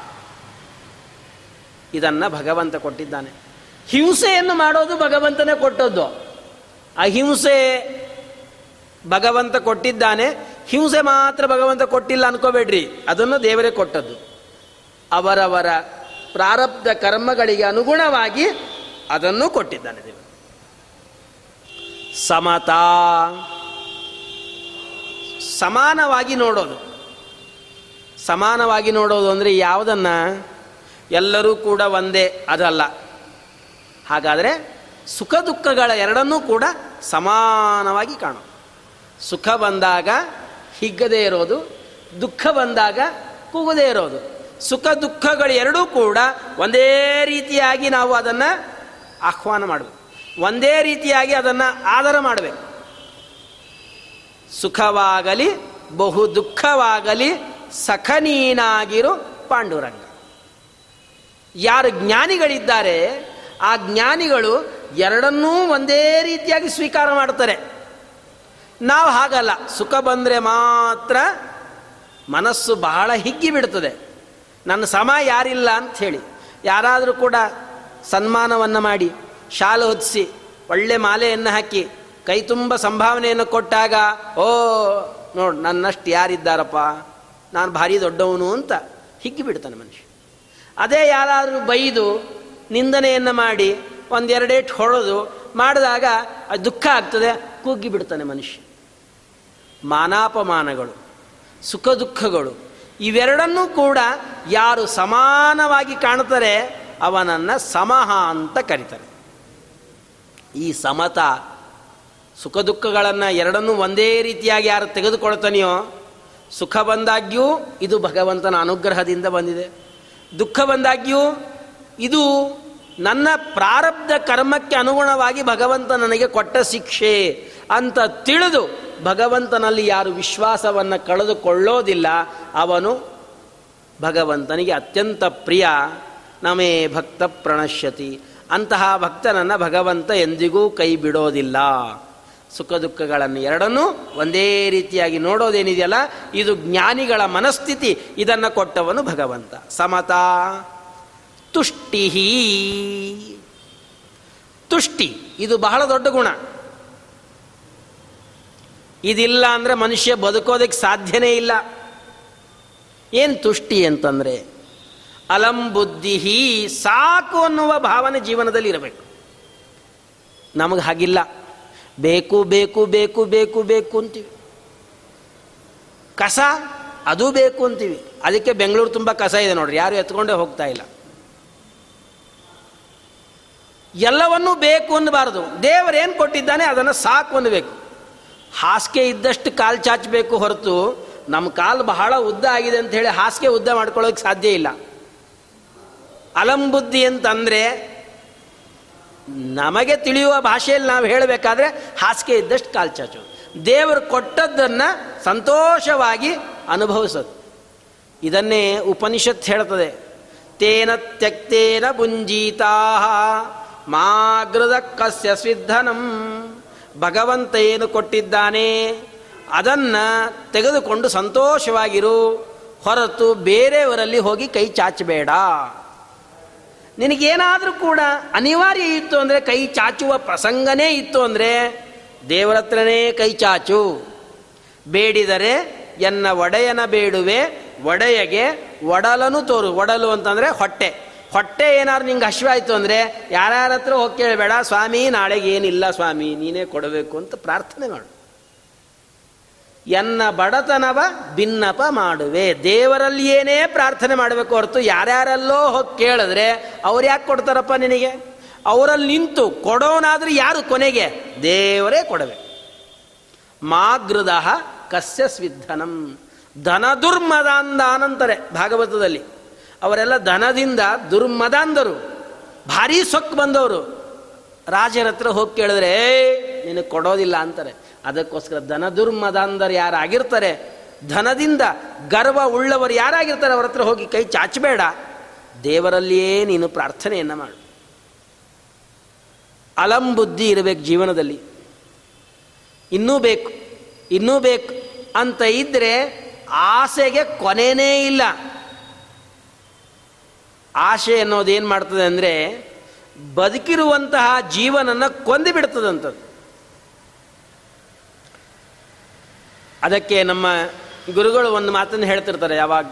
ಇದನ್ನು ಭಗವಂತ ಕೊಟ್ಟಿದ್ದಾನೆ. ಹಿಂಸೆಯನ್ನು ಮಾಡೋದು ಭಗವಂತನೇ ಕೊಟ್ಟದ್ದು. ಅಹಿಂಸೆ ಭಗವಂತ ಕೊಟ್ಟಿದ್ದಾನೆ. ಹಿಂಸೆ ಮಾತ್ರ ಭಗವಂತ ಕೊಟ್ಟಿಲ್ಲ ಅನ್ಕೋಬೇಡ್ರಿ. ಅದನ್ನು ದೇವರೇ ಕೊಟ್ಟದ್ದು. ಅವರವರ ಪ್ರಾರಬ್ಧ ಕರ್ಮಗಳಿಗೆ ಅನುಗುಣವಾಗಿ ಅದನ್ನು ಕೊಟ್ಟಿದ್ದಾನೆ ದೇವರು. ಸಮತಾ ಸಮಾನವಾಗಿ ನೋಡೋದು. ಸಮಾನವಾಗಿ ನೋಡೋದು ಅಂದರೆ ಯಾವುದನ್ನು? ಎಲ್ಲರೂ ಕೂಡ ಒಂದೇ, ಅದಲ್ಲ. ಹಾಗಾದರೆ ಸುಖ ದುಃಖಗಳ ಎರಡನ್ನೂ ಕೂಡ ಸಮಾನವಾಗಿ ಕಾಣು ಸುಖ ಬಂದಾಗ ಹಿಗ್ಗದೇ ಇರೋದು, ದುಃಖ ಬಂದಾಗ ಕೂಗದೇ ಇರೋದು. ಸುಖ ದುಃಖಗಳು ಎರಡೂ ಕೂಡ ಒಂದೇ ರೀತಿಯಾಗಿ ನಾವು ಅದನ್ನು ಆಹ್ವಾನ ಮಾಡಬೇಕು. ಒಂದೇ ರೀತಿಯಾಗಿ ಅದನ್ನು ಆಧಾರ ಮಾಡಬೇಕು. ಸುಖವಾಗಲಿ, ಬಹು ದುಃಖವಾಗಲಿ, ಸಖನೀನಾಗಿರು ಪಾಂಡುರಂಗ. ಯಾರು ಜ್ಞಾನಿಗಳಿದ್ದಾರೆ ಆ ಜ್ಞಾನಿಗಳು ಎರಡನ್ನೂ ಒಂದೇ ರೀತಿಯಾಗಿ ಸ್ವೀಕಾರ ಮಾಡ್ತಾರೆ ನಾವು ಹಾಗಲ್ಲ. ಸುಖ ಬಂದರೆ ಮಾತ್ರ ಮನಸ್ಸು ಬಹಳ ಹಿಗ್ಗಿ ಬಿಡ್ತದೆ ನನ್ನ ಸಮ ಯಾರಿಲ್ಲ ಅಂತ ಹೇಳಿ. ಯಾರಾದರೂ ಕೂಡ ಸನ್ಮಾನವನ್ನು ಮಾಡಿ, ಶಾಲು ಹೊದಿಸಿ, ಒಳ್ಳೆ ಮಾಲೆಯನ್ನು ಹಾಕಿ, ಕೈ ತುಂಬ ಸಂಭಾವನೆಯನ್ನು ಕೊಟ್ಟಾಗ, ಓ, ನೋಡು, ನನ್ನಷ್ಟು ಯಾರಿದ್ದಾರಪ್ಪ? ನಾನು ಭಾರಿ ದೊಡ್ಡವನು ಅಂತ ಹಿಗ್ಗಿ ಬಿಡ್ತಾನೆ ಮನುಷ್ಯ. ಅದೇ ಯಾರಾದರೂ ಬೈದು ನಿಂದನೆಯನ್ನು ಮಾಡಿ ಒಂದೆರಡೇಟ್ ಹೊಡೆದು ಮಾಡಿದಾಗ ಅದು ದುಃಖ ಆಗ್ತದೆ ಕುಗ್ಗಿ ಬಿಡ್ತಾನೆ ಮನುಷ್ಯ. ಮಾನಾಪಮಾನಗಳು, ಸುಖ ದುಃಖಗಳು, ಇವೆರಡನ್ನೂ ಕೂಡ ಯಾರು ಸಮಾನವಾಗಿ ಕಾಣ್ತಾರೆ ಅವನನ್ನು ಸಮಹ ಅಂತ ಕರೀತಾರೆ. ಈ ಸಮತ ಸುಖ ದುಃಖಗಳನ್ನು ಎರಡನ್ನೂ ಒಂದೇ ರೀತಿಯಾಗಿ ಯಾರು ತೆಗೆದುಕೊಳ್ತಾನೆಯೋ, ಸುಖ ಬಂದಾಗ್ಯೂ ಇದು ಭಗವಂತನ ಅನುಗ್ರಹದಿಂದ ಬಂದಿದೆ. ದುಃಖ ಬಂದಾಗ್ಯೂ ಇದು ನನ್ನ ಪ್ರಾರಬ್ಧ ಕರ್ಮಕ್ಕೆ ಅನುಗುಣವಾಗಿ ಭಗವಂತ ನನಗೆ ಕೊಟ್ಟ ಶಿಕ್ಷೆ ಅಂತ ತಿಳಿದು ಭಗವಂತನಲ್ಲಿ ಯಾರು ವಿಶ್ವಾಸವನ್ನು ಕಳೆದುಕೊಳ್ಳೋದಿಲ್ಲ, ಅವನು ಭಗವಂತನಿಗೆ ಅತ್ಯಂತ ಪ್ರಿಯ, ನಮೇ ಭಕ್ತ ಪ್ರಣಶ್ಯತಿ. ಅಂತಹ ಭಕ್ತನನ್ನು ಭಗವಂತ ಎಂದಿಗೂ ಕೈ ಬಿಡೋದಿಲ್ಲ. ಸುಖ ದುಃಖಗಳನ್ನು ಎರಡನ್ನೂ ಒಂದೇ ರೀತಿಯಾಗಿ ನೋಡೋದೇನಿದೆಯಲ್ಲ, ಇದು ಜ್ಞಾನಿಗಳ ಮನಸ್ಥಿತಿ, ಇದನ್ನು ಕೊಟ್ಟವನು ಭಗವಂತ. ಸಮತಾ ತುಷ್ಟಿ. ತುಷ್ಟಿ, ಇದು ಬಹಳ ದೊಡ್ಡ ಗುಣ. ಇದಿಲ್ಲ ಅಂದರೆ ಮನುಷ್ಯ ಬದುಕೋದಕ್ಕೆ ಸಾಧ್ಯನೇ ಇಲ್ಲ. ಏನು ತುಷ್ಟಿ ಅಂತಂದರೆ, ಅಲಂ ಬುದ್ಧಿ ಸಾಕು ಅನ್ನುವ ಭಾವನೆ ಜೀವನದಲ್ಲಿ ಇರಬೇಕು. ನಮಗೆ ಹಾಗಿಲ್ಲ. ಬೇಕು ಬೇಕು ಬೇಕು ಬೇಕು ಬೇಕು ಅಂತೀವಿ. ಕಸ, ಅದು ಬೇಕು ಅಂತೀವಿ. ಅದಕ್ಕೆ ಬೆಂಗಳೂರು ತುಂಬ ಕಸ ಇದೆ ನೋಡ್ರಿ, ಯಾರು ಎತ್ಕೊಂಡೇ ಹೋಗ್ತಾ ಇಲ್ಲ. ಎಲ್ಲವನ್ನೂ ಬೇಕು ಅನ್ನಬಾರದು. ದೇವರೇನು ಕೊಟ್ಟಿದ್ದಾನೆ ಅದನ್ನು ಸಾಕು ಅನ್ನಬೇಕು. ಹಾಸಿಗೆ ಇದ್ದಷ್ಟು ಕಾಲು ಚಾಚಬೇಕು ಹೊರತು ನಮ್ಮ ಕಾಲು ಬಹಳ ಉದ್ದ ಆಗಿದೆ ಅಂತ ಹೇಳಿ ಹಾಸಿಗೆ ಉದ್ದ ಮಾಡ್ಕೊಳ್ಳೋಕೆ ಸಾಧ್ಯ ಇಲ್ಲ. ಅಲಂಬುದ್ಧಿ ಅಂತಂದರೆ ನಮಗೆ ತಿಳಿಯುವ ಭಾಷೆಯಲ್ಲಿ ನಾವು ಹೇಳಬೇಕಾದ್ರೆ ಹಾಸಿಗೆ ಇದ್ದಷ್ಟು ಕಾಲು ಚಾಚು. ದೇವರು ಕೊಟ್ಟದ್ದನ್ನು ಸಂತೋಷವಾಗಿ ಅನುಭವಿಸೋದು. ಇದನ್ನೇ ಉಪನಿಷತ್ ಹೇಳ್ತದೆ. ತೇನ ತ್ಯಕ್ತೇನ ಬುಂಜೀತಾ ಮಾಗೃದ ಕಸ್ಯ ಸ್ವಿಧನಂ ಭಗವಂತ ಏನು ಕೊಟ್ಟಿದ್ದಾನೆ. ಅದನ್ನು ತೆಗೆದುಕೊಂಡು ಸಂತೋಷವಾಗಿರು. ಹೊರತು ಬೇರೆಯವರಲ್ಲಿ ಹೋಗಿ ಕೈ ಚಾಚಬೇಡ. ನಿನಗೇನಾದರೂ ಕೂಡ ಅನಿವಾರ್ಯ ಇತ್ತು ಅಂದರೆ ಕೈ ಚಾಚುವ ಪ್ರಸಂಗನೇ ಇತ್ತು ಅಂದರೆ ದೇವರತ್ರನೇ ಕೈ ಚಾಚು. ಬೇಡಿದರೆ ಎನ್ನ ಒಡೆಯನ ಬೇಡುವೆ, ಒಡೆಯಗೆ ಒಡಲನು ತೋರು, ಒಡಲು ಅಂತಂದರೆ ಹೊಟ್ಟೆ. ಹೊಟ್ಟೆ ಏನಾದ್ರು ನಿಂಗೆ ಹಸಿವಾಯಿತು ಅಂದರೆ ಯಾರ್ಯಾರ ಹತ್ರ ಹೋಗಿ ಕೇಳಬೇಡ, ಸ್ವಾಮಿ, ನಾಳೆಗೆ ಏನಿಲ್ಲ ಸ್ವಾಮಿ, ನೀನೇ ಕೊಡಬೇಕು ಅಂತ ಪ್ರಾರ್ಥನೆ ಮಾಡು. ಎನ್ನ ಬಡತನವ ಭಿನ್ನಪ ಮಾಡುವೆ. ದೇವರಲ್ಲಿ ಏನೇ ಪ್ರಾರ್ಥನೆ ಮಾಡಬೇಕು ಹೊರತು ಯಾರ್ಯಾರಲ್ಲೋ ಹೋಗಿ ಕೇಳಿದ್ರೆ ಅವ್ರು ಯಾಕೆ ಕೊಡ್ತಾರಪ್ಪ ನಿನಗೆ? ಅವರಲ್ಲಿ ನಿಂತು ಕೊಡೋನಾದ್ರೂ ಯಾರು ಕೊನೆಗೆ? ದೇವರೇ ಕೊಡವೆ. ಮಾಗೃದ ಕಸ್ಯ ಸ್ವಿಧನಂ ಧನ ದುರ್ಮದಾಂದ ಅನಂತರೆ ಭಾಗವತದಲ್ಲಿ. ಅವರೆಲ್ಲ ಧನದಿಂದ ದುರ್ಮದಾಂಧರು, ಭಾರೀ ಸೊಕ್ಕು ಬಂದವರು. ರಾಜರ ಹತ್ರ ಹೋಗಿ ಕೇಳಿದ್ರೆ ನಿನಗೆ ಕೊಡೋದಿಲ್ಲ ಅಂತಾರೆ. ಅದಕ್ಕೋಸ್ಕರ ದನ ದುರ್ಮದಾಂಧರು ಯಾರಾಗಿರ್ತಾರೆ ಧನದಿಂದ ಗರ್ವ ಉಳ್ಳವರು ಯಾರಾಗಿರ್ತಾರೆ ಅವರ ಹತ್ರ ಹೋಗಿ ಕೈ ಚಾಚಬೇಡ. ದೇವರಲ್ಲಿಯೇ ನೀನು ಪ್ರಾರ್ಥನೆಯನ್ನು ಮಾಡು. ಅಲಂ ಬುದ್ಧಿ ಇರಬೇಕು ಜೀವನದಲ್ಲಿ. ಇನ್ನೂ ಬೇಕು ಇನ್ನೂ ಬೇಕು ಅಂತ ಇದ್ದರೆ ಆಸೆಗೆ ಕೊನೆಯೇ ಇಲ್ಲ. ಆಸೆ ಏನು ಮಾಡ್ತದೆ ಅಂದರೆ ಬದುಕಿರುವಂತಹ ಜೀವನನ್ನು ಕೊಂದು ಅದಕ್ಕೆ ನಮ್ಮ ಗುರುಗಳು ಒಂದು ಮಾತನ್ನು ಹೇಳ್ತಿರ್ತಾರೆ ಯಾವಾಗ?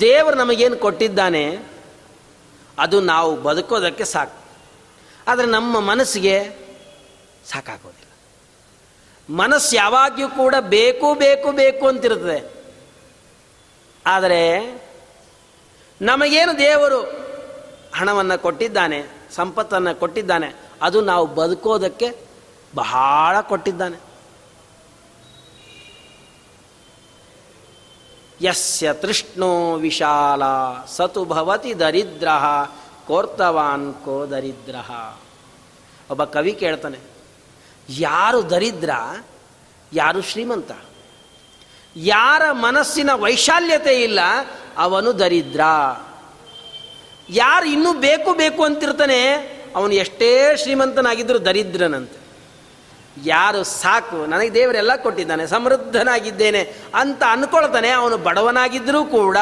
ದೇವರು ನಮಗೇನು ಕೊಟ್ಟಿದ್ದಾನೆ, ಅದು ನಾವು ಬದುಕೋದಕ್ಕೆ ಸಾಕು. ಆದರೆ ನಮ್ಮ ಮನಸ್ಸಿಗೆ ಸಾಕಾಗೋದಿಲ್ಲ. ಮನಸ್ಸು ಯಾವಾಗ್ಯೂ ಕೂಡ ಬೇಕು ಬೇಕು ಬೇಕು ಅಂತಿರ್ತದೆ. ಆದರೆ ನಮಗೇನು ದೇವರು ಹಣವನ್ನು ಕೊಟ್ಟಿದ್ದಾನೆ, ಸಂಪತ್ತನ್ನು ಕೊಟ್ಟಿದ್ದಾನೆ, ಅದು ನಾವು ಬದುಕೋದಕ್ಕೆ ಬಹಳ ಕೊಟ್ಟಿದ್ದಾನೆ. ಯಸ್ಯ ತೃಷ್ಣೋ ವಿಶಾಲ ಸತು ಭವತಿ ದರಿದ್ರ, ಕೋರ್ತವಾನ್ ಕೋ ದರಿದ್ರ. ಒಬ್ಬ ಕವಿ ಕೇಳ್ತಾನೆ, ಯಾರು ದರಿದ್ರ, ಯಾರು ಶ್ರೀಮಂತ? ಯಾರ ಮನಸ್ಸಿನ ವೈಶಾಲ್ಯತೆ ಇಲ್ಲ, ಅವನು ದರಿದ್ರ. ಯಾರು ಇನ್ನೂ ಬೇಕು ಬೇಕು ಅಂತಿರ್ತಾನೆ, ಅವನು ಎಷ್ಟೇ ಶ್ರೀಮಂತನಾಗಿದ್ದರೂ ದರಿದ್ರನಂತೆ. ಯಾರು ಸಾಕು, ನನಗೆ ದೇವರೆಲ್ಲ ಕೊಟ್ಟಿದ್ದಾನೆ, ಸಮೃದ್ಧನಾಗಿದ್ದೇನೆ ಅಂತ ಅಂದ್ಕೊಳ್ತಾನೆ ಅವನು ಬಡವನಾಗಿದ್ದರೂ ಕೂಡ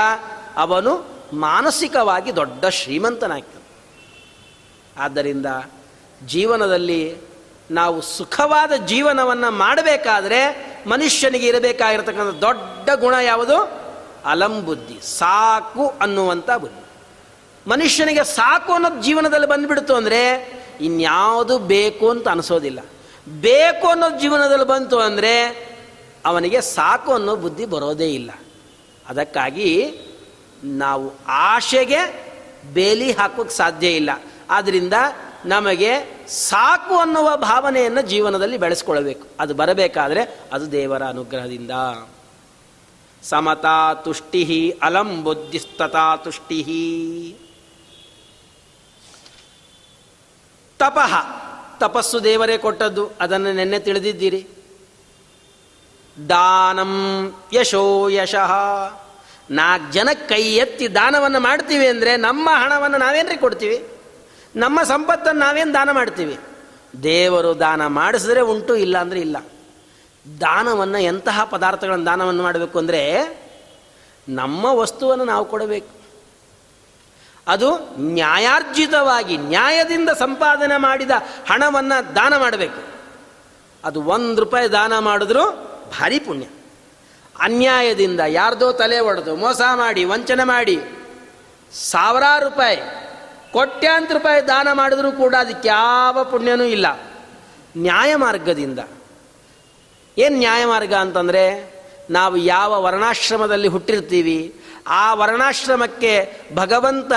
ಅವನು ಮಾನಸಿಕವಾಗಿ ದೊಡ್ಡ ಶ್ರೀಮಂತನಾಗ್ತಾನೆ. ಆದ್ದರಿಂದ ಜೀವನದಲ್ಲಿ ನಾವು ಸುಖವಾದ ಜೀವನವನ್ನು ಮಾಡಬೇಕಾದ್ರೆ ಮನುಷ್ಯನಿಗೆ ಇರಬೇಕಾಗಿರತಕ್ಕಂಥ ದೊಡ್ಡ ಗುಣ ಯಾವುದು? ಅಲಂಬುದ್ಧಿ ಸಾಕು ಅನ್ನುವಂಥ ಬುದ್ಧಿ. ಮನುಷ್ಯನಿಗೆ ಸಾಕು ಅನ್ನೋದು ಜೀವನದಲ್ಲಿ ಬಂದುಬಿಡ್ತು ಅಂದರೆ ಇನ್ಯಾವುದು ಬೇಕು ಅಂತ ಅನಿಸೋದಿಲ್ಲ. ಬೇಕು ಅನ್ನೋದು ಜೀವನದಲ್ಲಿ ಬಂತು ಅಂದರೆ ಅವನಿಗೆ ಸಾಕು ಅನ್ನೋ ಬುದ್ಧಿ ಬರೋದೇ ಇಲ್ಲ. ಅದಕ್ಕಾಗಿ ನಾವು ಆಶೆಗೆ ಬೇಲಿ ಹಾಕೋಕ್ಕೆ ಸಾಧ್ಯ ಇಲ್ಲ. ಆದ್ದರಿಂದ ನಮಗೆ ಸಾಕು ಅನ್ನುವ ಭಾವನೆಯನ್ನು ಜೀವನದಲ್ಲಿ ಬೆಳೆಸ್ಕೊಳ್ಬೇಕು ಅದು ಬರಬೇಕಾದ್ರೆ ಅದು ದೇವರ ಅನುಗ್ರಹದಿಂದ. ಸಮತಾ ತುಷ್ಟಿ ಅಲಂ ಬುದ್ಧಿಸ್ತತಾ ತುಷ್ಟಿ ತಪಃ. ತಪಸ್ಸು ದೇವರೇ ಕೊಟ್ಟದ್ದು. ಅದನ್ನು ನೆನ್ನೆ ತಿಳಿದಿದ್ದೀರಿ. ದಾನಂ ಯಶೋ ಯಶಃ. ನಾಲ್ಕು ಜನ ಕೈ ಎತ್ತಿ ದಾನವನ್ನು ಮಾಡ್ತೀವಿ ಅಂದರೆ ನಮ್ಮ ಹಣವನ್ನು ನಾವೇನ್ರಿ ಕೊಡ್ತೀವಿ? ನಮ್ಮ ಸಂಪತ್ತನ್ನು ನಾವೇನು ದಾನ ಮಾಡ್ತೀವಿ? ದೇವರು ದಾನ ಮಾಡಿಸಿದ್ರೆ ಉಂಟು ಇಲ್ಲ ಅಂದರೆ ಇಲ್ಲ. ದಾನವನ್ನು ಎಂತಹ ಪದಾರ್ಥಗಳನ್ನು ದಾನವನ್ನು ಮಾಡಬೇಕು ಅಂದರೆ ನಮ್ಮ ವಸ್ತುವನ್ನು ನಾವು ಕೊಡಬೇಕು. ಅದು ನ್ಯಾಯಾರ್ಜಿತವಾಗಿ, ನ್ಯಾಯದಿಂದ ಸಂಪಾದನೆ ಮಾಡಿದ ಹಣವನ್ನು ದಾನ ಮಾಡಬೇಕು. ಅದು ಒಂದು ರೂಪಾಯಿ ದಾನ ಮಾಡಿದ್ರೂ ಭಾರಿ ಪುಣ್ಯ. ಅನ್ಯಾಯದಿಂದ ಯಾರ್ದೋ ತಲೆ ಒಡೆದು ಮೋಸ ಮಾಡಿ, ವಂಚನೆ ಮಾಡಿ ಸಾವಿರಾರು ರೂಪಾಯಿ ಕೋಟ್ಯಾಂತರ ರೂಪಾಯಿ ದಾನ ಮಾಡಿದರೂ ಕೂಡ ಅದಕ್ಕೆ ಯಾವ ಪುಣ್ಯನೂ ಇಲ್ಲ. ನ್ಯಾಯ ಮಾರ್ಗದಿಂದ. ಏನು ನ್ಯಾಯ ಮಾರ್ಗ ಅಂತಂದರೆ ನಾವು ಯಾವ ವರ್ಣಾಶ್ರಮದಲ್ಲಿ ಹುಟ್ಟಿರ್ತೀವಿ, ಆ ವರ್ಣಾಶ್ರಮಕ್ಕೆ ಭಗವಂತ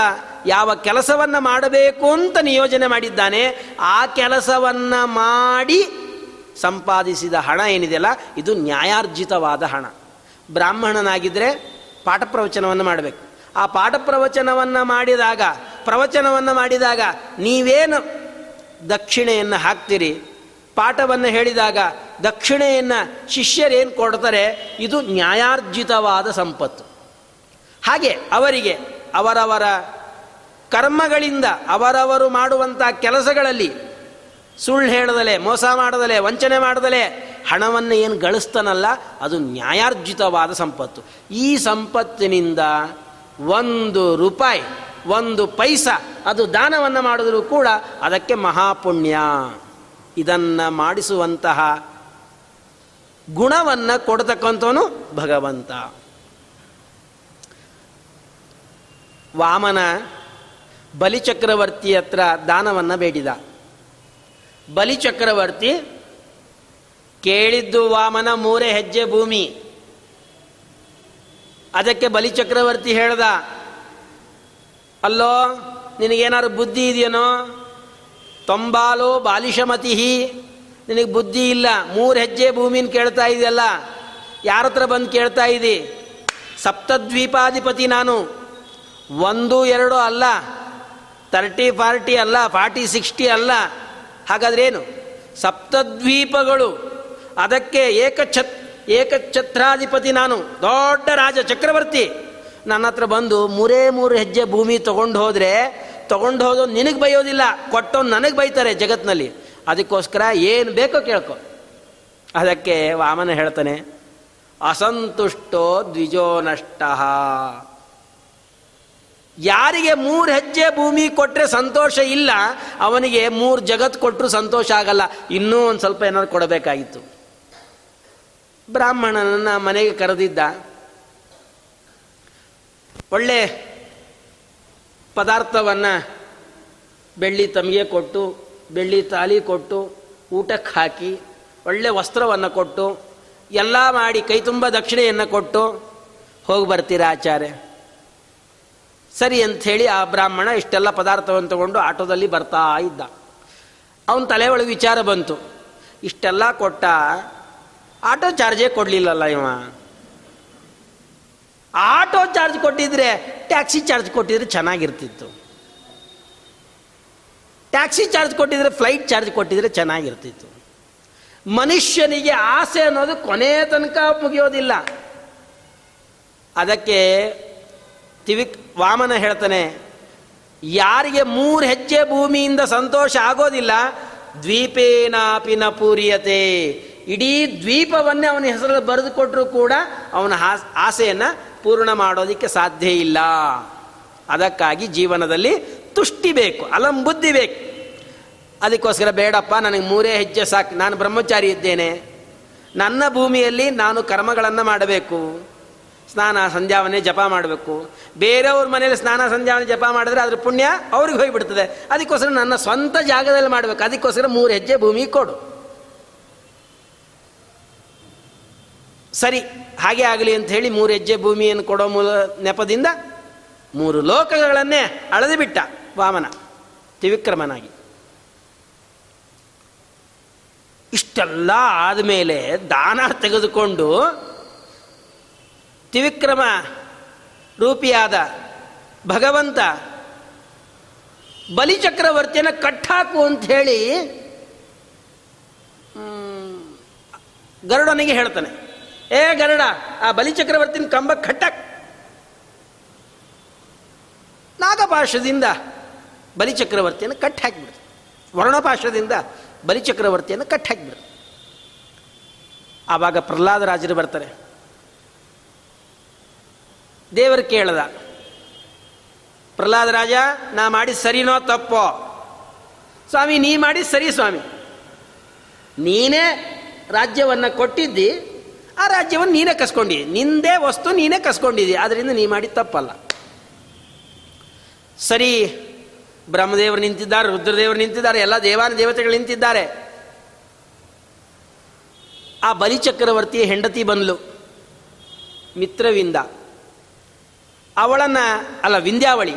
ಯಾವ ಕೆಲಸವನ್ನು ಮಾಡಬೇಕು ಅಂತ ನಿಯೋಜನೆ ಮಾಡಿದ್ದಾನೆ, ಆ ಕೆಲಸವನ್ನು ಮಾಡಿ ಸಂಪಾದಿಸಿದ ಹಣ ಏನಿದೆಯಲ್ಲ ಇದು ನ್ಯಾಯಾರ್ಜಿತವಾದ ಹಣ. ಬ್ರಾಹ್ಮಣನಾಗಿದ್ದರೆ ಪಾಠ ಪ್ರವಚನವನ್ನು ಮಾಡಬೇಕು. ಆ ಪಾಠ ಪ್ರವಚನವನ್ನು ಮಾಡಿದಾಗ ಪ್ರವಚನವನ್ನು ಮಾಡಿದಾಗ ನೀವೇನು ದಕ್ಷಿಣೆಯನ್ನು ಹಾಕ್ತೀರಿ? ಪಾಠವನ್ನು ಹೇಳಿದಾಗ ದಕ್ಷಿಣೆಯನ್ನು ಶಿಷ್ಯರೇನು ಕೊಡ್ತಾರೆ? ಇದು ನ್ಯಾಯಾರ್ಜಿತವಾದ ಸಂಪತ್ತು. ಹಾಗೆ ಅವರಿಗೆ ಅವರವರ ಕರ್ಮಗಳಿಂದ ಅವರವರು ಮಾಡುವಂಥ ಕೆಲಸಗಳಲ್ಲಿ ಸುಳ್ಳು ಹೇಳದಲೆ, ಮೋಸ ಮಾಡದಲೆ, ವಂಚನೆ ಮಾಡದಲೆ ಹಣವನ್ನು ಏನು ಗಳಿಸ್ತಾನಲ್ಲ, ಅದು ನ್ಯಾಯಾರ್ಜಿತವಾದ ಸಂಪತ್ತು. ಈ ಸಂಪತ್ತಿನಿಂದ ಒಂದು ರೂಪಾಯಿ, ಒಂದು ಪೈಸ, ಅದು ದಾನವನ್ನು ಮಾಡಿದರೂ ಕೂಡ ಅದಕ್ಕೆ ಮಹಾಪುಣ್ಯ. ಇದನ್ನು ಮಾಡಿಸುವಂತಹ ಗುಣವನ್ನು ಕೊಡತಕ್ಕಂಥವನು ಭಗವಂತ. ವಾಮನ ಬಲಿಚಕ್ರವರ್ತಿ ಹತ್ರ ದಾನವನ್ನು ಬೇಡಿದ. ಬಲಿಚಕ್ರವರ್ತಿ ಕೇಳಿದ್ದು ವಾಮನ ಮೂರೇ ಹೆಜ್ಜೆ ಭೂಮಿ. ಅದಕ್ಕೆ ಬಲಿಚಕ್ರವರ್ತಿ ಹೇಳ್ದ, ಅಲ್ಲೋ, ನಿನಗೇನಾದ್ರು ಬುದ್ಧಿ ಇದೆಯೇನೋ? ತೊಂಬಾಲೋ ಬಾಲಿಶಮತಿ ನಿನಗೆ ಬುದ್ಧಿ ಇಲ್ಲ, ಮೂರು ಹೆಜ್ಜೆ ಭೂಮಿನ ಕೇಳ್ತಾ ಇದೆಯಲ್ಲ, ಯಾರ ಹತ್ರ ಬಂದು ಕೇಳ್ತಾ ಇದ್ದಿ ಸಪ್ತದ್ವೀಪಾಧಿಪತಿ ನಾನು. ಒಂದು, ಎರಡು ಅಲ್ಲ, ತರ್ಟಿ, ಫಾರ್ಟಿ ಅಲ್ಲ, ಫಾರ್ಟಿ, ಸಿಕ್ಸ್ಟಿ ಅಲ್ಲ, ಹಾಗಾದ್ರೇನು? ಸಪ್ತದ್ವೀಪಗಳು, ಅದಕ್ಕೆ ಏಕಛತ್ ಏಕಛತ್ರಾಧಿಪತಿ ನಾನು, ದೊಡ್ಡ ರಾಜ ಚಕ್ರವರ್ತಿ. ನನ್ನ ಹತ್ರ ಬಂದು ಮೂರೇ ಮೂರು ಹೆಜ್ಜೆ ಭೂಮಿ ತಗೊಂಡು ಹೋದರೆ, ತಗೊಂಡು ಹೋದೋ ನಿನಗೆ ಬೈಯೋದಿಲ್ಲ ಕೊಟ್ಟೋ ನನಗೆ ಬೈತಾರೆ ಜಗತ್ತಿನಲ್ಲಿ ಅದಕ್ಕೋಸ್ಕರ ಏನು ಬೇಕೋ ಕೇಳ್ಕೊ. ಅದಕ್ಕೆ ವಾಮನ ಹೇಳ್ತಾನೆ, ಅಸಂತುಷ್ಟೋ ದ್ವಿಜೋ ನಷ್ಟ. ಯಾರಿಗೆ ಮೂರು ಹೆಜ್ಜೆ ಭೂಮಿ ಕೊಟ್ಟರೆ ಸಂತೋಷ ಇಲ್ಲ, ಅವನಿಗೆ ಮೂರು ಜಗತ್ತು ಕೊಟ್ಟರು ಸಂತೋಷ ಆಗಲ್ಲ. ಇನ್ನೂ ಒಂದು ಸ್ವಲ್ಪ ಏನಾದ್ರು ಕೊಡಬೇಕಾಗಿತ್ತು. ಬ್ರಾಹ್ಮಣನನ್ನು ಮನೆಗೆ ಕರೆದಿದ್ದ. ಒಳ್ಳೆ ಪದಾರ್ಥವನ್ನು ಬೆಳ್ಳಿ ತಮಗೆ ಕೊಟ್ಟು, ಬೆಳ್ಳಿ ತಾಲಿ ಕೊಟ್ಟು, ಊಟಕ್ಕೆ ಹಾಕಿ, ಒಳ್ಳೆ ವಸ್ತ್ರವನ್ನು ಕೊಟ್ಟು, ಎಲ್ಲ ಮಾಡಿ ಕೈ ತುಂಬ ದಕ್ಷಿಣೆಯನ್ನು ಕೊಟ್ಟು ಹೋಗಿ ಬರ್ತೀರಾ ಆಚಾರ್ಯ? ಸರಿ ಅಂಥೇಳಿ ಆ ಬ್ರಾಹ್ಮಣ ಇಷ್ಟೆಲ್ಲ ಪದಾರ್ಥವನ್ನು ತಗೊಂಡು ಆಟೋದಲ್ಲಿ ಬರ್ತಾ ಇದ್ದ. ಅವನ ತಲೆ ಒಳಗೆ ವಿಚಾರ ಬಂತು. ಇಷ್ಟೆಲ್ಲ ಕೊಟ್ಟ ಆಟೋ ಚಾರ್ಜೇ ಕೊಡಲಿಲ್ಲಲ್ಲ ಇವ. ಆಟೋ ಚಾರ್ಜ್ ಕೊಟ್ಟಿದ್ರೆ ಟ್ಯಾಕ್ಸಿ ಚಾರ್ಜ್ ಕೊಟ್ಟಿದ್ರೆ ಚೆನ್ನಾಗಿರ್ತಿತ್ತು. ಟ್ಯಾಕ್ಸಿ ಚಾರ್ಜ್ ಕೊಟ್ಟಿದ್ರೆ ಫ್ಲೈಟ್ ಚಾರ್ಜ್ ಕೊಟ್ಟಿದ್ರೆ ಚೆನ್ನಾಗಿರ್ತಿತ್ತು. ಮನುಷ್ಯನಿಗೆ ಆಸೆ ಅನ್ನೋದು ಕೊನೆ ತನಕ ಮುಗಿಯೋದಿಲ್ಲ. ಅದಕ್ಕೆ ತಿವಿಕ್ ವಾಮನ ಹೇಳ್ತಾನೆ, ಯಾರಿಗೆ ಮೂರು ಹೆಜ್ಜೆ ಭೂಮಿಯಿಂದ ಸಂತೋಷ ಆಗೋದಿಲ್ಲ ದ್ವೀಪೇನಾಪಿನ ಪೂರ್ಯತೆ. ಇಡೀ ದ್ವೀಪವನ್ನೇ ಅವನ ಹೆಸರಲ್ಲಿ ಬರೆದು ಕೊಟ್ಟರು ಕೂಡ ಅವನ ಆಸೆಯನ್ನು ಪೂರ್ಣ ಮಾಡೋದಕ್ಕೆ ಸಾಧ್ಯ ಇಲ್ಲ. ಅದಕ್ಕಾಗಿ ಜೀವನದಲ್ಲಿ ತುಷ್ಟಿ ಬೇಕು ಅಲಂಬುದ್ಧಿ ಬೇಕು. ಅದಕ್ಕೋಸ್ಕರ ಬೇಡಪ್ಪ, ನನಗೆ ಮೂರೇ ಹೆಜ್ಜೆ ಸಾಕು, ನಾನು ಬ್ರಹ್ಮಚಾರಿ ಇದ್ದೇನೆ. ನನ್ನ ಭೂಮಿಯಲ್ಲಿ ನಾನು ಕರ್ಮಗಳನ್ನು ಮಾಡಬೇಕು. ಸ್ನಾನ ಸಂಧ್ಯಾವನೆ ಜಪ ಮಾಡಬೇಕು. ಬೇರೆಯವ್ರ ಮನೇಲಿ ಸ್ನಾನ ಸಂಧ್ಯಾವನೆ ಜಪ ಮಾಡಿದ್ರೆ ಅದ್ರ ಪುಣ್ಯ ಅವ್ರಿಗೆ ಹೋಗಿಬಿಡ್ತದೆ. ಅದಕ್ಕೋಸ್ಕರ ನನ್ನ ಸ್ವಂತ ಜಾಗದಲ್ಲಿ ಮಾಡಬೇಕು. ಅದಕ್ಕೋಸ್ಕರ ಮೂರು ಹೆಜ್ಜೆ ಭೂಮಿ ಕೊಡು. ಸರಿ, ಹಾಗೆ ಆಗಲಿ ಅಂತ ಹೇಳಿ ಮೂರು ಹೆಜ್ಜೆ ಭೂಮಿಯನ್ನು ಕೊಡೋ ಮೂಲ ನೆಪದಿಂದ ಮೂರು ಲೋಕಗಳನ್ನೇ ಅಳೆದುಬಿಟ್ಟ ವಾಮನ, ತ್ರಿವಿಕ್ರಮನಾಗಿ. ಇಷ್ಟೆಲ್ಲ ಆದಮೇಲೆ ದಾನ ತೆಗೆದುಕೊಂಡು ತ್ರಿವಿಕ್ರಮ ರೂಪಿಯಾದ ಭಗವಂತ ಬಲಿಚಕ್ರವರ್ತಿಯನ್ನು ಕಟ್ಟಾಕು ಅಂತ ಹೇಳಿ ಗರುಡನಿಗೆ ಹೇಳ್ತಾನೆ. ಏ ಗರಡ, ಆ ಬಲಿಚಕ್ರವರ್ತಿನ ಕಂಬ ಕಟ್ಟಕ್. ನಾಗಪಾಶದಿಂದ ಬಲಿಚಕ್ರವರ್ತಿಯನ್ನು ಕಟ್ಟಿ ಹಾಕಿಬಿಡ್ತು. ವರ್ಣಪಾಶದಿಂದ ಬಲಿಚಕ್ರವರ್ತಿಯನ್ನು ಕಟ್ಟಿ ಹಾಕಿಬಿಡ್ತು. ಆವಾಗ ಪ್ರಹ್ಲಾದರಾಜರು ಬರ್ತಾರೆ. ದೇವರು ಕೇಳದ, ಪ್ರಹ್ಲಾದ ರಾಜ, ನಾ ಮಾಡಿ ಸರಿನೋ ತಪ್ಪೋ? ಸ್ವಾಮಿ, ನೀ ಮಾಡಿ ಸರಿ ಸ್ವಾಮಿ. ನೀನೇ ರಾಜ್ಯವನ್ನು ಕೊಟ್ಟಿದ್ದಿ ಆ ರಾಜ್ಯವನ್ನು ನೀನೇ ಕಸ್ಕೊಂಡಿ ನಿಂದೇ ವಸ್ತು ನೀನೇ ಕಸ್ಕೊಂಡಿದ್ದಿ. ಅದರಿಂದ ನೀ ಮಾಡಿ ತಪ್ಪಲ್ಲ. ಸರಿ, ಬ್ರಹ್ಮದೇವರು ನಿಂತಿದ್ದಾರೆ, ರುದ್ರದೇವರು ನಿಂತಿದ್ದಾರೆ, ಎಲ್ಲ ದೇವಾನ ದೇವತೆಗಳು ನಿಂತಿದ್ದಾರೆ. ಆ ಬಲಿಚಕ್ರವರ್ತಿಯ ಹೆಂಡತಿ ಬಂದ್ಲು. ಮಿತ್ರವಿಂದ. ಅವಳನ್ನು, ಅಲ್ಲ, ವಿಂಧ್ಯಾವಳಿ.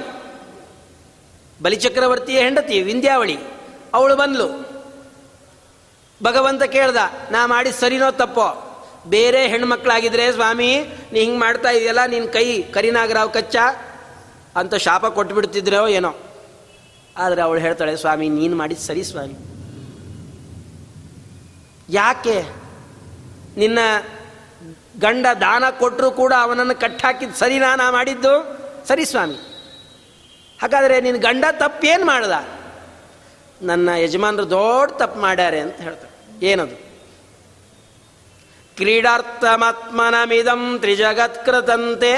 ಬಲಿಚಕ್ರವರ್ತಿಯ ಹೆಂಡತಿ, ವಿಂಧ್ಯಾವಳಿ. ಅವಳು ಬಂದ್ಲು. ಭಗವಂತ ಕೇಳ್ದ, ನಾ ಮಾಡಿ ಸರಿನೋ ತಪ್ಪೋ? ಬೇರೆ ಹೆಣ್ಮಕ್ಳಾಗಿದ್ರೆ, ಸ್ವಾಮಿ, ನೀ ಹಿಂಗೆ ಮಾಡ್ತಾ ಇದೆಯಲ್ಲ ನಿನ್ನ ಕೈ ಕರಿನಾಗರಾವ್ ಕಚ್ಚ ಅಂತ ಶಾಪ ಕೊಟ್ಬಿಡ್ತಿದ್ರೋ ಏನೋ. ಆದರೆ ಅವಳು ಹೇಳ್ತಾಳೆ, ಸ್ವಾಮಿ, ನೀನು ಮಾಡಿದ ಸರಿ, ಸ್ವಾಮಿ. ಯಾಕೆ? ನಿನ್ನ ಗಂಡ ದಾನ ಕೊಟ್ಟರು ಕೂಡ ಅವನನ್ನು ಕಟ್ಟಾಕಿದ್ದು ಸರಿ ನಾ ಮಾಡಿದ್ದು? ಸರಿ, ಸ್ವಾಮಿ. ಹಾಗಾದರೆ ನಿನ್ನ ಗಂಡ ತಪ್ಪೇನು ಮಾಡ್ದ? ನನ್ನ ಯಜಮಾನರು ದೊಡ್ಡ ತಪ್ಪು ಮಾಡ್ಯಾರೆ ಅಂತ ಹೇಳ್ತಾರೆ ಏನದು? ಕ್ರೀಡಾರ್ಥಮಾತ್ಮನಮಿದಂ ತ್ರಿಜಗತ್ಕೃತಂತೆ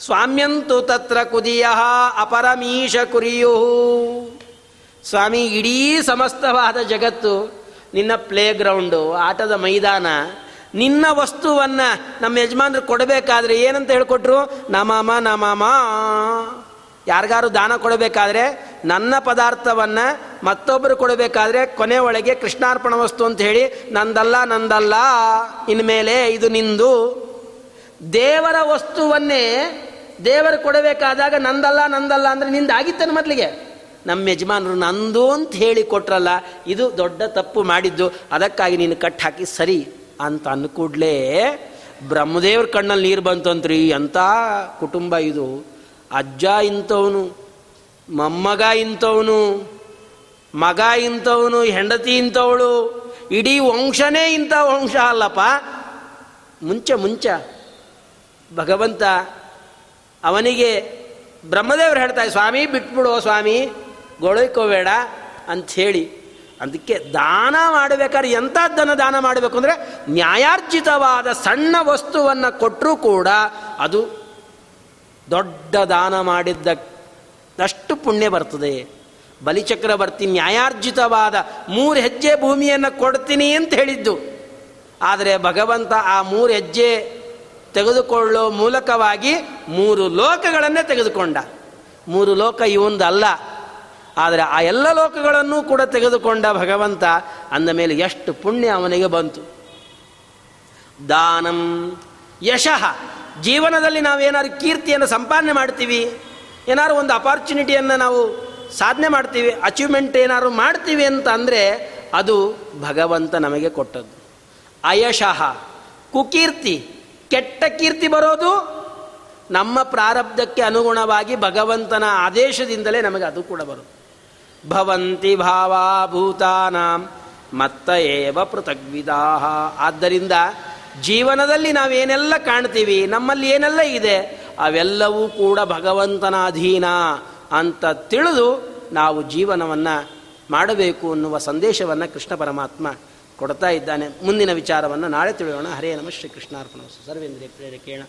ಸ್ವಾಮ್ಯಂತು ತತ್ರ ಕುದಿಯ ಅಪರಮೀಶ ಕುರಿಯು ಸ್ವಾಮಿ ಇಡೀ ಸಮಸ್ತವಾದ ಜಗತ್ತು, ನಿನ್ನ ಪ್ಲೇ ಗ್ರೌಂಡು ಆಟದ ಮೈದಾನ, ನಿನ್ನ ವಸ್ತುವನ್ನು ನಮ್ಮ ಯಜಮಾನರು ಕೊಡಬೇಕಾದ್ರೆ ಏನಂತ ಹೇಳ್ಕೊಟ್ರು? ನಮಮ ನಮಮ. ಯಾರಿಗಾರು ದಾನ ಕೊಡಬೇಕಾದ್ರೆ ನನ್ನ ಪದಾರ್ಥವನ್ನು ಮತ್ತೊಬ್ಬರು ಕೊಡಬೇಕಾದ್ರೆ ಕೊನೆ ಒಳಗೆ ಕೃಷ್ಣಾರ್ಪಣ ವಸ್ತು ಅಂತ ಹೇಳಿ, ನಂದಲ್ಲ ನಂದಲ್ಲ, ಇನ್ಮೇಲೆ ಇದು ನಿಂದು. ದೇವರ ವಸ್ತುವನ್ನೇ ದೇವರು ಕೊಡಬೇಕಾದಾಗ, ನಂದಲ್ಲ ನಂದಲ್ಲ, ಅಂದರೆ ನಿಂದ ಆಗಿತ್ತನು ಮೊದಲಿಗೆ. ನಮ್ಮ ಯಜಮಾನರು, ನಂದು ಅಂತ ಹೇಳಿ ಕೊಟ್ರಲ್ಲ, ಇದು ದೊಡ್ಡ ತಪ್ಪು ಮಾಡಿದ್ದು, ಅದಕ್ಕಾಗಿ ನೀನು ಕಟ್ ಹಾಕಿ ಸರಿ ಅಂತ ಅನ್ಕೂಡ್ಲೇ ಬ್ರಹ್ಮದೇವ್ರ ಕಣ್ಣಲ್ಲಿ ನೀರು ಬಂತಂತ್ರಿ ಎಂಥ ಕುಟುಂಬ ಇದು. ಅಜ್ಜ ಇಂಥವನು, ಮೊಮ್ಮಗ ಇಂಥವನು, ಮಗ ಇಂಥವನು, ಹೆಂಡತಿ ಇಂಥವಳು, ಇಡೀ ವಂಶನೇ ಇಂಥ ವಂಶ ಅಲ್ಲಪ್ಪ. ಮುಂಚೆ ಮುಂಚ ಭಗವಂತ ಅವನಿಗೆ ಬ್ರಹ್ಮದೇವರು ಹೇಳ್ತಾರೆ ಸ್ವಾಮಿ, ಬಿಟ್ಬಿಡೋ ಸ್ವಾಮಿ ಗೊಳಕೋಬೇಡ ಅಂಥೇಳಿ. ಅದಕ್ಕೆ ದಾನ ಮಾಡಬೇಕಾದ್ರೆ ಎಂಥದ್ದನ್ನು ದಾನ ಮಾಡಬೇಕು ಅಂದರೆ ನ್ಯಾಯಾರ್ಜಿತವಾದ ಸಣ್ಣ ವಸ್ತುವನ್ನು ಕೊಟ್ಟರೂ ಕೂಡ ಅದು ದೊಡ್ಡ ದಾನ ಮಾಡಿದ್ದಷ್ಟು ಪುಣ್ಯ ಬರ್ತದೆ. ಬಲಿಚಕ್ರವರ್ತಿ ನ್ಯಾಯಾರ್ಜಿತವಾದ ಮೂರು ಹೆಜ್ಜೆ ಭೂಮಿಯನ್ನು ಕೊಡ್ತೀನಿ ಅಂತ ಹೇಳಿದ್ದು. ಆದರೆ ಭಗವಂತ ಆ ಮೂರು ಹೆಜ್ಜೆ ತೆಗೆದುಕೊಳ್ಳೋ ಮೂಲಕವಾಗಿ ಮೂರು ಲೋಕಗಳನ್ನೇ ತೆಗೆದುಕೊಂಡ. ಮೂರು ಲೋಕ ಇವೊಂದಲ್ಲ. ಆದರೆ ಆ ಎಲ್ಲ ಲೋಕಗಳನ್ನೂ ಕೂಡ ತೆಗೆದುಕೊಂಡ ಭಗವಂತ ಅಂದ ಮೇಲೆ ಎಷ್ಟು ಪುಣ್ಯ ಅವನಿಗೆ ಬಂತು. ದಾನಂ ಯಶಃ. ಜೀವನದಲ್ಲಿ ನಾವೇನಾದ್ರು ಕೀರ್ತಿಯನ್ನು ಸಂಪಾದನೆ ಮಾಡ್ತೀವಿ, ಏನಾದ್ರು ಒಂದು ಅಪಾರ್ಚುನಿಟಿಯನ್ನು ನಾವು ಸಾಧನೆ ಮಾಡ್ತೀವಿ ಅಚೀವ್ಮೆಂಟ್ ಏನಾದ್ರು ಮಾಡ್ತೀವಿ ಅಂತ ಅಂದರೆ ಅದು ಭಗವಂತ ನಮಗೆ ಕೊಟ್ಟದ್ದು. ಅಯಶಃ, ಕುಕೀರ್ತಿ, ಕೆಟ್ಟ ಕೀರ್ತಿ ಬರೋದು ನಮ್ಮ ಪ್ರಾರಬ್ಧಕ್ಕೆ ಅನುಗುಣವಾಗಿ ಭಗವಂತನ ಆದೇಶದಿಂದಲೇ ನಮಗೆ ಅದು ಕೂಡ ಬರುತ್ತೆ ಭವಂತಿ ಭಾವಾಭೂತಾನಾಂ ಮತ್ತ ಏವ ಪೃಥಗ್ವಿದಾಹ. ಆದ್ದರಿಂದ ಜೀವನದಲ್ಲಿ ನಾವೇನೆಲ್ಲ ಕಾಣ್ತೀವಿ, ನಮ್ಮಲ್ಲಿ ಏನೆಲ್ಲ ಇದೆ, ಅವೆಲ್ಲವೂ ಕೂಡ ಭಗವಂತನ ಅಧೀನ ಅಂತ ತಿಳಿದು ನಾವು ಜೀವನವನ್ನು ಮಾಡಬೇಕು ಅನ್ನುವ ಸಂದೇಶವನ್ನು ಕೃಷ್ಣ ಪರಮಾತ್ಮ ಕೊಡ್ತಾ ಇದ್ದಾನೆ. ಮುಂದಿನ ವಿಚಾರವನ್ನು ನಾಳೆ ತಿಳಿಯೋಣ. ಹರೇ ನಮ ಶ್ರೀ ಕೃಷ್ಣಾರ್ಪಣ ಸರ್ವೇಂದ್ರಿಯ ಪ್ರೇರಕೇಣ